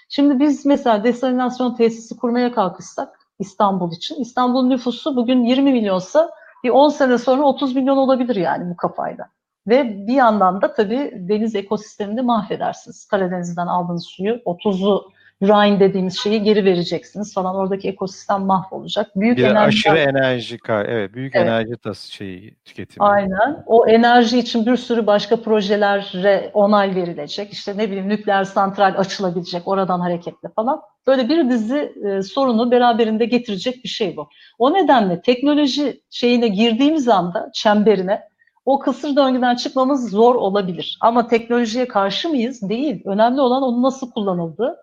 Şimdi biz mesela desalinasyon tesisi kurmaya kalkışsak İstanbul için. İstanbul nüfusu bugün 20 milyonsa bir 10 sene sonra 30 milyon olabilir yani bu kafayla. Ve bir yandan da tabii deniz ekosistemini mahvedersiniz. Karadeniz'den aldığınız suyu 30'u Rhine dediğimiz şeyi geri vereceksiniz falan. Oradaki ekosistem mahvolacak. Büyük bir enerji aşırı enerji evet büyük evet. enerji tas şeyi tüketimi. Aynen. O enerji için bir sürü başka projelere onay verilecek. İşte ne bileyim nükleer santral açılabilecek oradan hareketle falan. Böyle bir dizi e, sorunu beraberinde getirecek bir şey bu. O nedenle teknoloji şeyine girdiğimiz anda çemberine o kısır döngüden çıkmamız zor olabilir. Ama teknolojiye karşı mıyız? Değil. Önemli olan onun nasıl kullanıldığı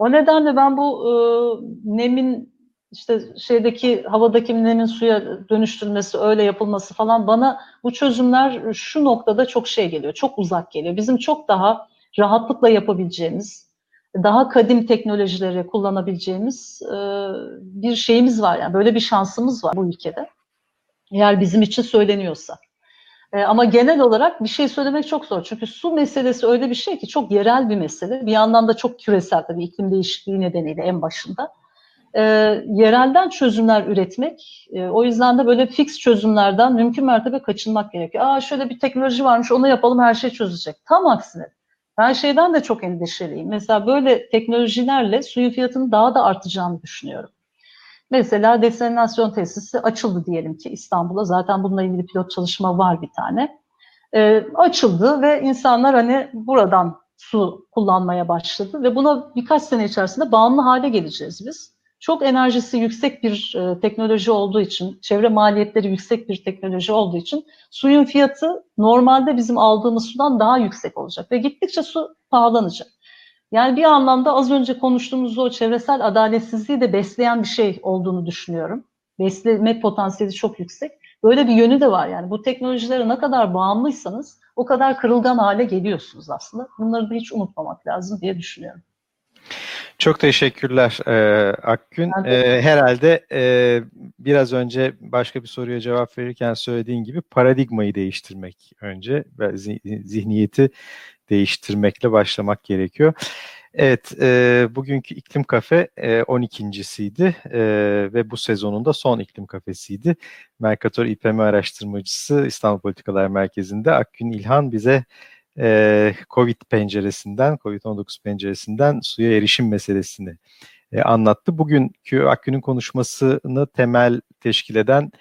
o nedenle ben bu e, nemin işte şeydeki havadaki nemin suya dönüştürülmesi öyle yapılması falan bana bu çözümler şu noktada çok şey geliyor. Çok uzak geliyor. Bizim çok daha rahatlıkla yapabileceğimiz, daha kadim teknolojileri kullanabileceğimiz e, bir şeyimiz var. Yani böyle bir şansımız var bu ülkede. Eğer bizim için söyleniyorsa. E, ama genel olarak bir şey söylemek çok zor. Çünkü su meselesi öyle bir şey ki çok yerel bir mesele. Bir yandan da çok küresel tabii iklim değişikliği nedeniyle en başında. E, yerelden çözümler üretmek, e, o yüzden de böyle fix çözümlerden mümkün mertebe kaçınmak gerekiyor. Aa şöyle bir teknoloji varmış onu yapalım her şey çözecek. Tam aksine. Ben şeyden de çok endişeliyim. Mesela böyle teknolojilerle suyun fiyatının daha da artacağını düşünüyorum. Mesela desalinasyon tesisi açıldı diyelim ki İstanbul'a. Zaten bununla ilgili pilot çalışma var bir tane. E, açıldı ve insanlar hani buradan su kullanmaya başladı ve buna birkaç sene içerisinde bağımlı hale geleceğiz biz. Çok enerjisi yüksek bir e, teknoloji olduğu için, çevre maliyetleri yüksek bir teknoloji olduğu için suyun fiyatı normalde bizim aldığımız sudan daha yüksek olacak ve gittikçe su pahalanacak. Yani bir anlamda az önce konuştuğumuz o çevresel adaletsizliği de besleyen bir şey olduğunu düşünüyorum. Besleme potansiyeli çok yüksek. Böyle bir yönü de var yani. Bu teknolojilere ne kadar bağımlıysanız o kadar kırılgan hale geliyorsunuz aslında. Bunları da hiç unutmamak lazım diye düşünüyorum. Çok teşekkürler e, Akgün. E, herhalde e, biraz önce başka bir soruya cevap verirken söylediğin gibi paradigmayı değiştirmek önce ve zihniyeti değiştirmekle başlamak gerekiyor. Evet, e, bugünkü iklim kafe e, 12.siydi e, ve bu sezonun da son iklim kafesiydi. Mercator İPM araştırmacısı İstanbul Politikalar Merkezi'nde Akgün İlhan bize e, COVID penceresinden, COVID-19 penceresinden suya erişim meselesini e, anlattı. Bugünkü Akgün'ün konuşmasını temel teşkil eden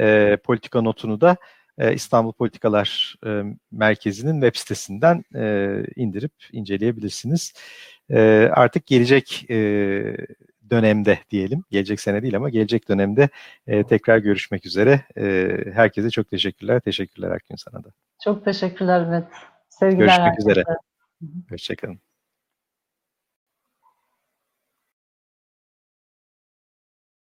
e, politika notunu da e, İstanbul Politikalar e, Merkezi'nin web sitesinden e, indirip inceleyebilirsiniz. E, artık gelecek e, dönemde diyelim, gelecek sene değil ama gelecek dönemde e, tekrar görüşmek üzere. E, herkese çok teşekkürler. Teşekkürler Akgün sana da. Çok teşekkürler Mehmet. Sevgiler Görüşmek herkese. üzere. Hoşçakalın.